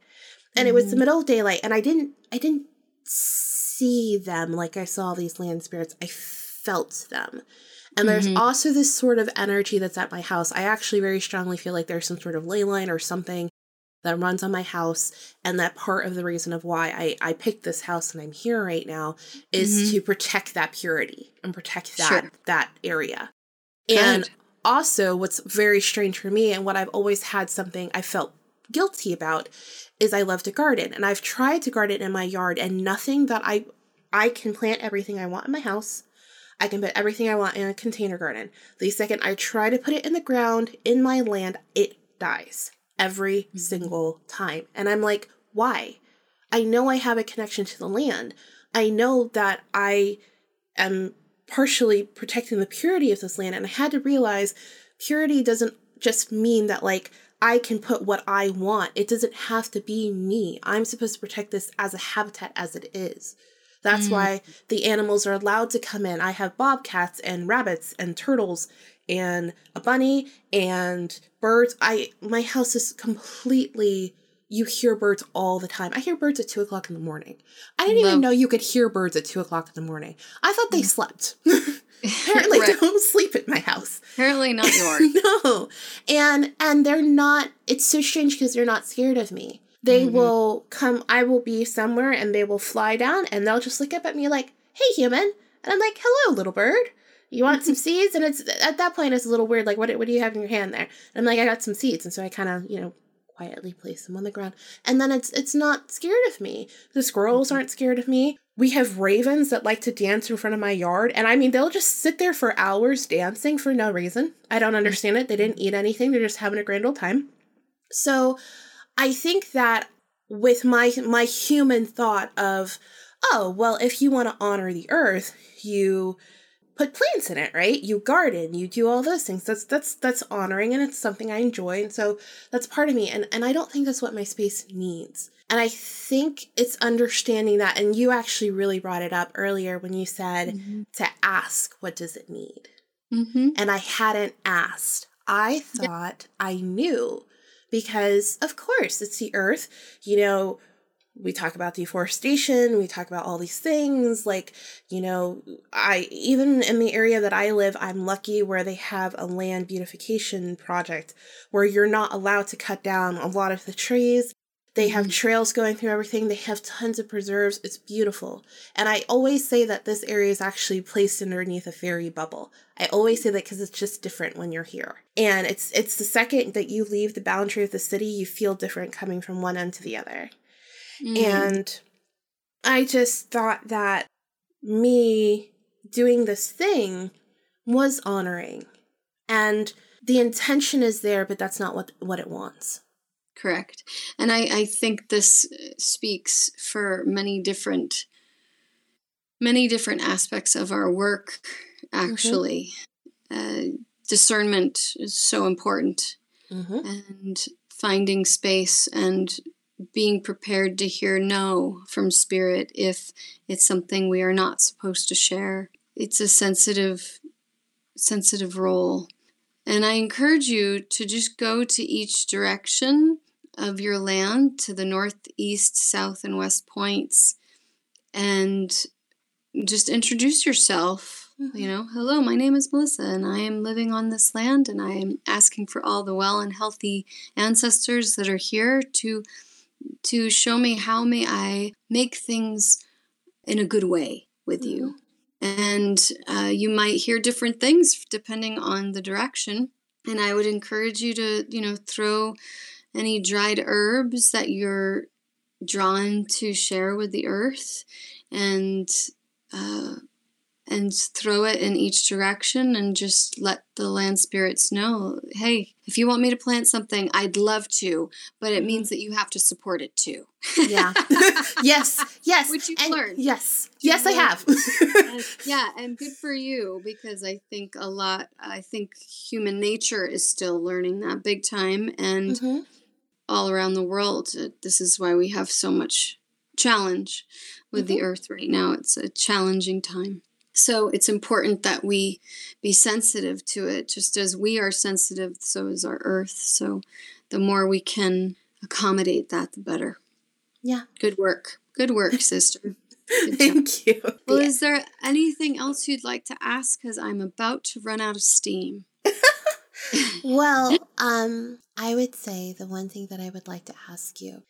And it was the Mhm. middle of daylight and I didn't I didn't see them like I saw these land spirits. I felt them. And there's Mhm. also this sort of energy that's at my house. I actually very strongly feel like there's some sort of ley line or something that runs on my house. And that part of the reason of why I, I picked this house and I'm here right now is Mhm. to protect that purity and protect that Sure. that area. And Good. also what's very strange for me and what I've always had something I felt guilty about is I love to garden. And I've tried to garden in my yard and nothing that I I can plant everything I want in my house. I can put everything I want in a container garden. The second I try to put it in the ground in my land, it dies every mm-hmm. single time. And I'm like, why? I know I have a connection to the land. I know that I am partially protecting the purity of this land. And I had to realize purity doesn't just mean that, like, I can put what I want. It doesn't have to be me. I'm supposed to protect this as a habitat as it is. That's Mm. why the animals are allowed to come in. I have bobcats and rabbits and turtles and a bunny and birds. I my house is completely you hear birds all the time. I hear birds at two o'clock in the morning. I didn't even know you could hear birds at two o'clock in the morning. I thought they slept. Apparently, Right. they don't sleep at my house. Apparently not yours. no, and and they're not. It's so strange because they're not scared of me. They Mhm. will come. I will be somewhere, and they will fly down, and they'll just look up at me like, "Hey, human," and I'm like, "Hello, little bird." You want some mm-hmm. seeds? And it's at that point it's a little weird. Like, what what do you have in your hand there? And I'm like, I got some seeds, and so I kind of you know quietly place them on the ground. And then it's it's not scared of me. The squirrels mm-hmm. aren't scared of me. We have ravens that like to dance in front of my yard, and I mean they'll just sit there for hours dancing for no reason. I don't mm-hmm. understand it. They didn't eat anything. They're just having a grand old time. So I think that with my my human thought of, oh, well, if you want to honor the earth, you put plants in it, right? You garden, you do all those things. That's that's that's honoring and it's something I enjoy. And so that's part of me. And and I don't think that's what my space needs. And I think it's understanding that and you actually really brought it up earlier when you said Mhm. to ask what does it need? Mhm. and I hadn't asked. I thought I knew because, of course, it's the earth. You know, we talk about deforestation, we talk about all these things. Like, you know, I even in the area that I live, I'm lucky where they have a land beautification project where you're not allowed to cut down a lot of the trees. They have trails going through everything. They have tons of preserves. It's beautiful. And I always say that this area is actually placed underneath a fairy bubble. I always say that because it's just different when you're here. And it's it's the second that you leave the boundary of the city, you feel different coming from one end to the other. Mhm. And I just thought that me doing this thing was honoring. And the intention is there, but that's not what what it wants. Correct. And I, I think this uh, speaks for many different many different aspects of our work actually. Uh, discernment is so important Mm-hmm. and finding space and being prepared to hear no from spirit if it's something we are not supposed to share. It's a sensitive sensitive role. And I encourage you to just go to each direction of your land to the north, east, south, and west points and just introduce yourself. You know, hello, my name is Melissa, and I am living on this land, and I am asking for all the well and healthy ancestors that are here to to show me how may I make things in a good way with you. And uh, you might hear different things depending on the direction. And I would encourage you to, you know, throw any dried herbs that you're drawn to share with the earth and uh, and throw it in each direction and just let the land spirits know hey if you want me to plant something i'd love to but it means that you have to support it too. Yeah. Yes yes. Which you learned yes You yes i have. And- yeah and good for you because i think a lot i think human nature is still learning that big time and Mhm. All around the world. Uh, this is why we have so much challenge with the earth right now. It's a challenging time. So it's important that we be sensitive to it. Just as we are sensitive so is our earth. So the more we can accommodate that the better. Yeah. Good work. Good work sister. Good thank you. Well Yeah. is there anything else you'd like to ask? Because i'm about to run out of steam well, um, I would say the one thing that I would like to ask you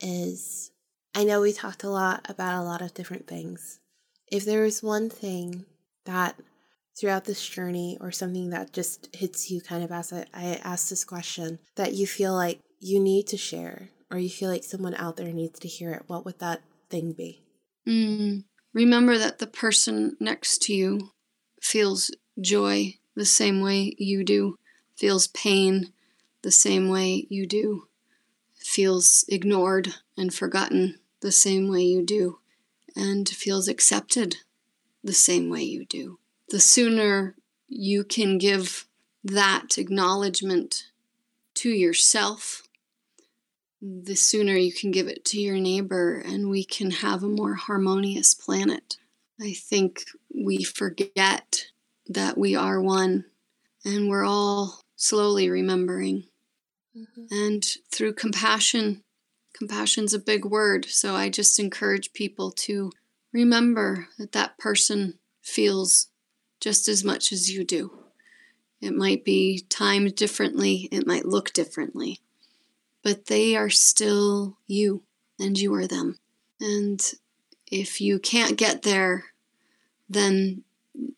is I know we talked a lot about a lot of different things. If there is one thing that throughout this journey or something that just hits you kind of as I, I asked this question that you feel like you need to share or you feel like someone out there needs to hear it, what would that thing be? Mm. Remember that the person next to you feels joy the same way you do, feels pain the same way you do, feels ignored and forgotten the same way you do, and feels accepted the same way you do. The sooner you can give that acknowledgement to yourself, the sooner you can give it to your neighbor and we can have a more harmonious planet. I think we forget that we are one and we're all slowly remembering. Mm-hmm. And through compassion, compassion's a big word, so I just encourage people to remember that that person feels just as much as you do. It might be timed differently, it might look differently but they are still you and you are them. And if you can't get there, then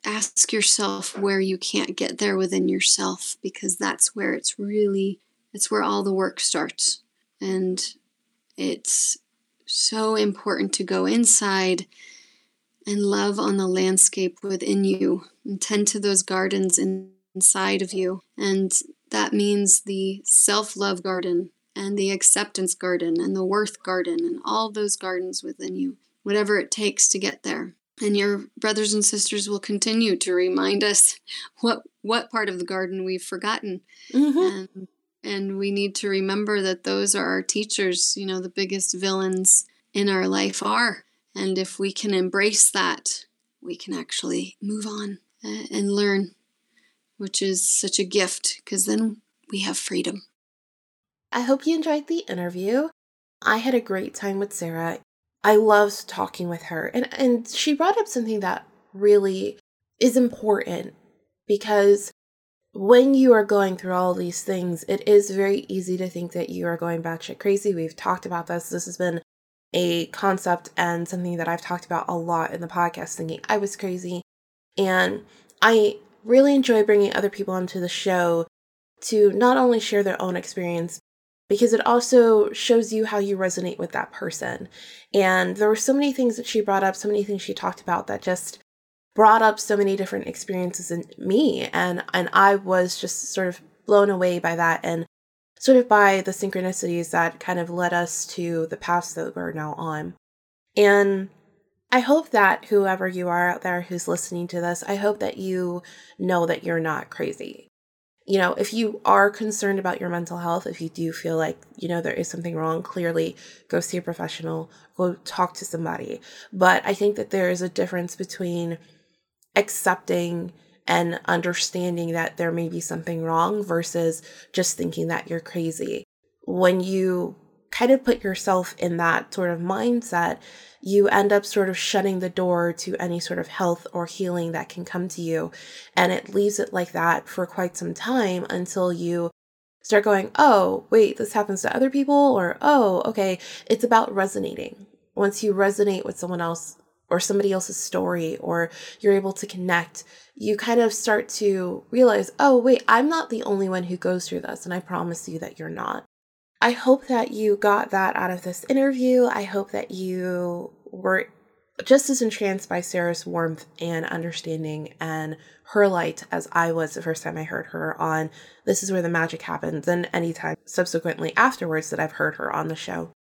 ask yourself where you can't get there within yourself because that's where it's really it's where all the work starts. And it's so important to go inside and love on the landscape within you and tend to those gardens in, inside of you. And that means the self love garden and the acceptance garden and the worth garden and all those gardens within you, whatever it takes to get there. And your brothers and sisters will continue to remind us what what part of the garden we've forgotten. Mhm. And and we need to remember that those are our teachers, you know, the biggest villains in our life are. And if we can embrace that, we can actually move on uh, and learn, which is such a gift because then we have freedom. I hope you enjoyed the interview. I had a great time with Sarah. I loved talking with her. And and she brought up something that really is important because when you are going through all these things, it is very easy to think that you are going batshit crazy. We've talked about this. This has been a concept and something that I've talked about a lot in the podcast, thinking I was crazy. And I really enjoy bringing other people onto the show to not only share their own experience, because it also shows you how you resonate with that person. And there were so many things that she brought up, so many things she talked about that just brought up so many different experiences in me and and I was just sort of blown away by that and sort of by the synchronicities that kind of led us to the paths that we're now on. And I hope that whoever you are out there who's listening to this, I hope that you know that you're not crazy you know, if you are concerned about your mental health, if you do feel like, you know, there is something wrong, clearly go see a professional, go talk to somebody. But I think that there is a difference between accepting and understanding that there may be something wrong versus just thinking that you're crazy. When you kind of put yourself in that sort of mindset, you end up sort of shutting the door to any sort of health or healing that can come to you. And it leaves it like that for quite some time until you start going, oh, wait, this happens to other people, or oh, okay, it's about resonating. Once you resonate with someone else or somebody else's story, or you're able to connect, you kind of start to realize, oh, wait, I'm not the only one who goes through this, and I promise you that you're not. I hope that you got that out of this interview. I hope that you were just as entranced by Sarah's warmth and understanding and her light as I was the first time I heard her on This Is Where the Magick Happens, and anytime subsequently afterwards that I've heard her on the show.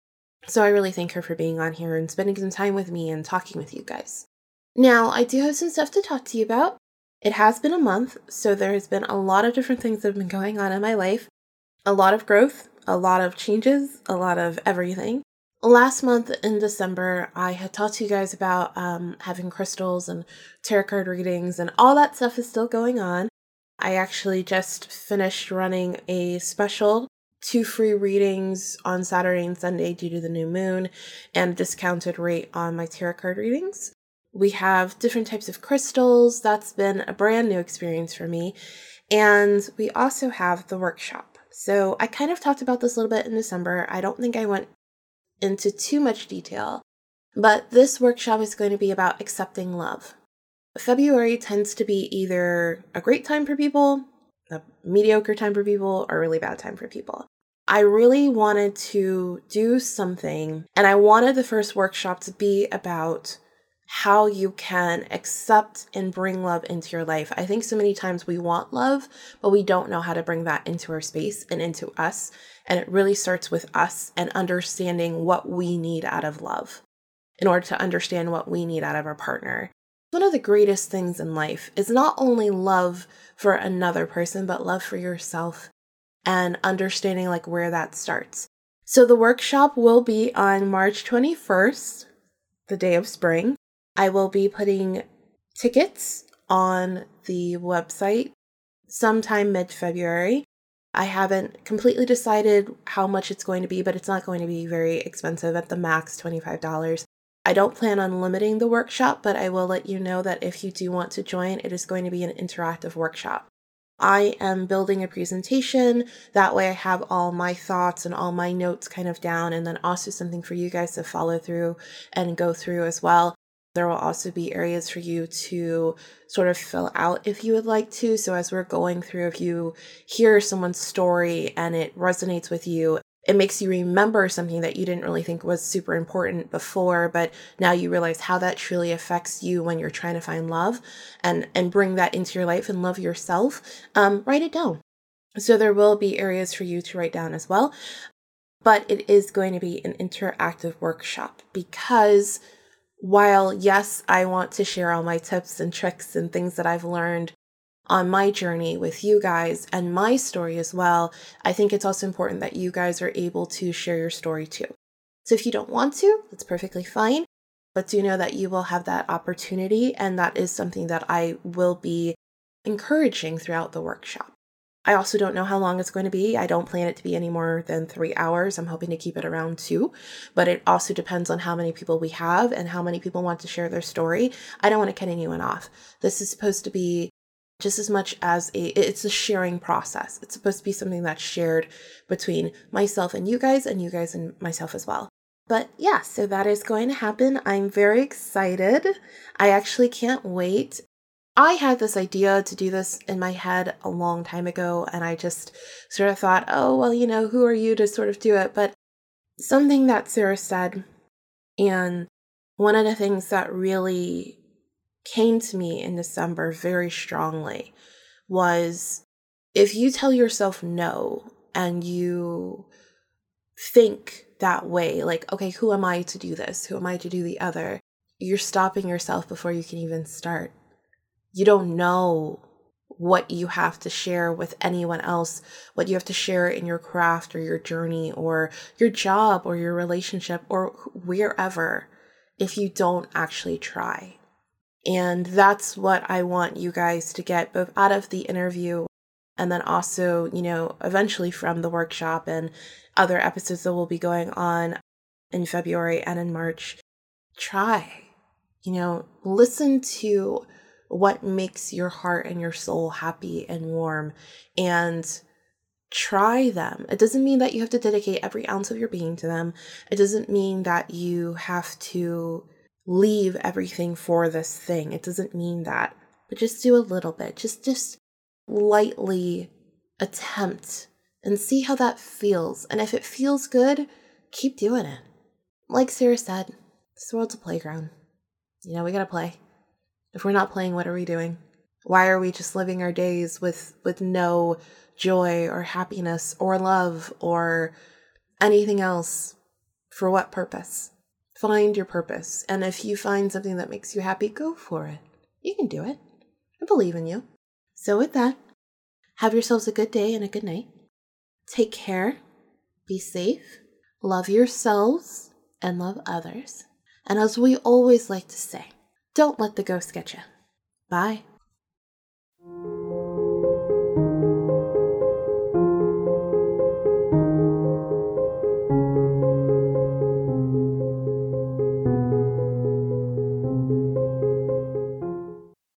So I really thank her for being on here and spending some time with me and talking with you guys. Now, I do have some stuff to talk to you about. It has been a month, so there has been a lot of different things that have been going on in my life. A lot of growth, a lot of changes, a lot of everything. Last month in December, I had talked to you guys about um, having crystals and tarot card readings, and all that stuff is still going on. I actually just finished running a special two free readings on Saturday and Sunday due to the new moon and discounted rate on my tarot card readings. We have different types of crystals. That's been a brand new experience for me. And we also have the workshop. So I kind of talked about this a little bit in December. I don't think I went into too much detail, but this workshop is going to be about accepting love. February tends to be either a great time for people, a mediocre time for people, or a really bad time for people. I really wanted to do something, and I wanted the first workshop to be about how you can accept and bring love into your life. I think so many times we want love, but we don't know how to bring that into our space and into us. And it really starts with us and understanding what we need out of love in order to understand what we need out of our partner. One of the greatest things in life is not only love for another person, but love for yourself and understanding like where that starts. So the workshop will be on March 21st, the day of spring. I will be putting tickets on the website sometime mid February. I haven't completely decided how much it's going to be, but it's not going to be very expensive at the max $25. I don't plan on limiting the workshop, but I will let you know that if you do want to join, it is going to be an interactive workshop. I am building a presentation. That way, I have all my thoughts and all my notes kind of down, and then also something for you guys to follow through and go through as well. There will also be areas for you to sort of fill out if you would like to. So, as we're going through, if you hear someone's story and it resonates with you, it makes you remember something that you didn't really think was super important before but now you realize how that truly affects you when you're trying to find love and and bring that into your life and love yourself um, write it down so there will be areas for you to write down as well but it is going to be an interactive workshop because while, yes, I want to share all my tips and tricks and things that I've learned on my journey with you guys and my story as well, I think it's also important that you guys are able to share your story too. So if you don't want to, that's perfectly fine. But do know that you will have that opportunity, and that is something that I will be encouraging throughout the workshop. I also don't know how long it's going to be. I don't plan it to be any more than three hours. I'm hoping to keep it around two, but it also depends on how many people we have and how many people want to share their story. I don't want to cut anyone off. This is supposed to be just as much as a it's a sharing process. It's supposed to be something that's shared between myself and you guys and you guys and myself as well. But yeah, so that is going to happen. I'm very excited. I actually can't wait. I had this idea to do this in my head a long time ago, and I just sort of thought, oh, well, you know, who are you to sort of do it? But something that Sarah said, and one of the things that really came to me in December very strongly was if you tell yourself no and you think that way, like, okay, who am I to do this? Who am I to do the other? You're stopping yourself before you can even start you don't know what you have to share with anyone else, what you have to share in your craft or your journey or your job or your relationship or wherever if you don't actually try. And that's what I want you guys to get both out of the interview and then also, you know, eventually from the workshop and other episodes that will be going on in February and in March. Try, you know, listen to what makes your heart and your soul happy and warm and try them. It doesn't mean that you have to dedicate every ounce of your being to them. It doesn't mean that you have to leave everything for this thing. It doesn't mean that. But just do a little bit. Just just lightly attempt and see how that feels. And if it feels good, keep doing it. Like Sarah said, this world's a playground. You know, we got to play. If we're not playing, what are we doing? Why are we just living our days with with no joy or happiness or love or anything else? For what purpose? Find your purpose. And if you find something that makes you happy, go for it. You can do it. I believe in you. So, with that, have yourselves a good day and a good night. Take care. Be safe. Love yourselves and love others. And as we always like to say, don't let the ghost get you. Bye.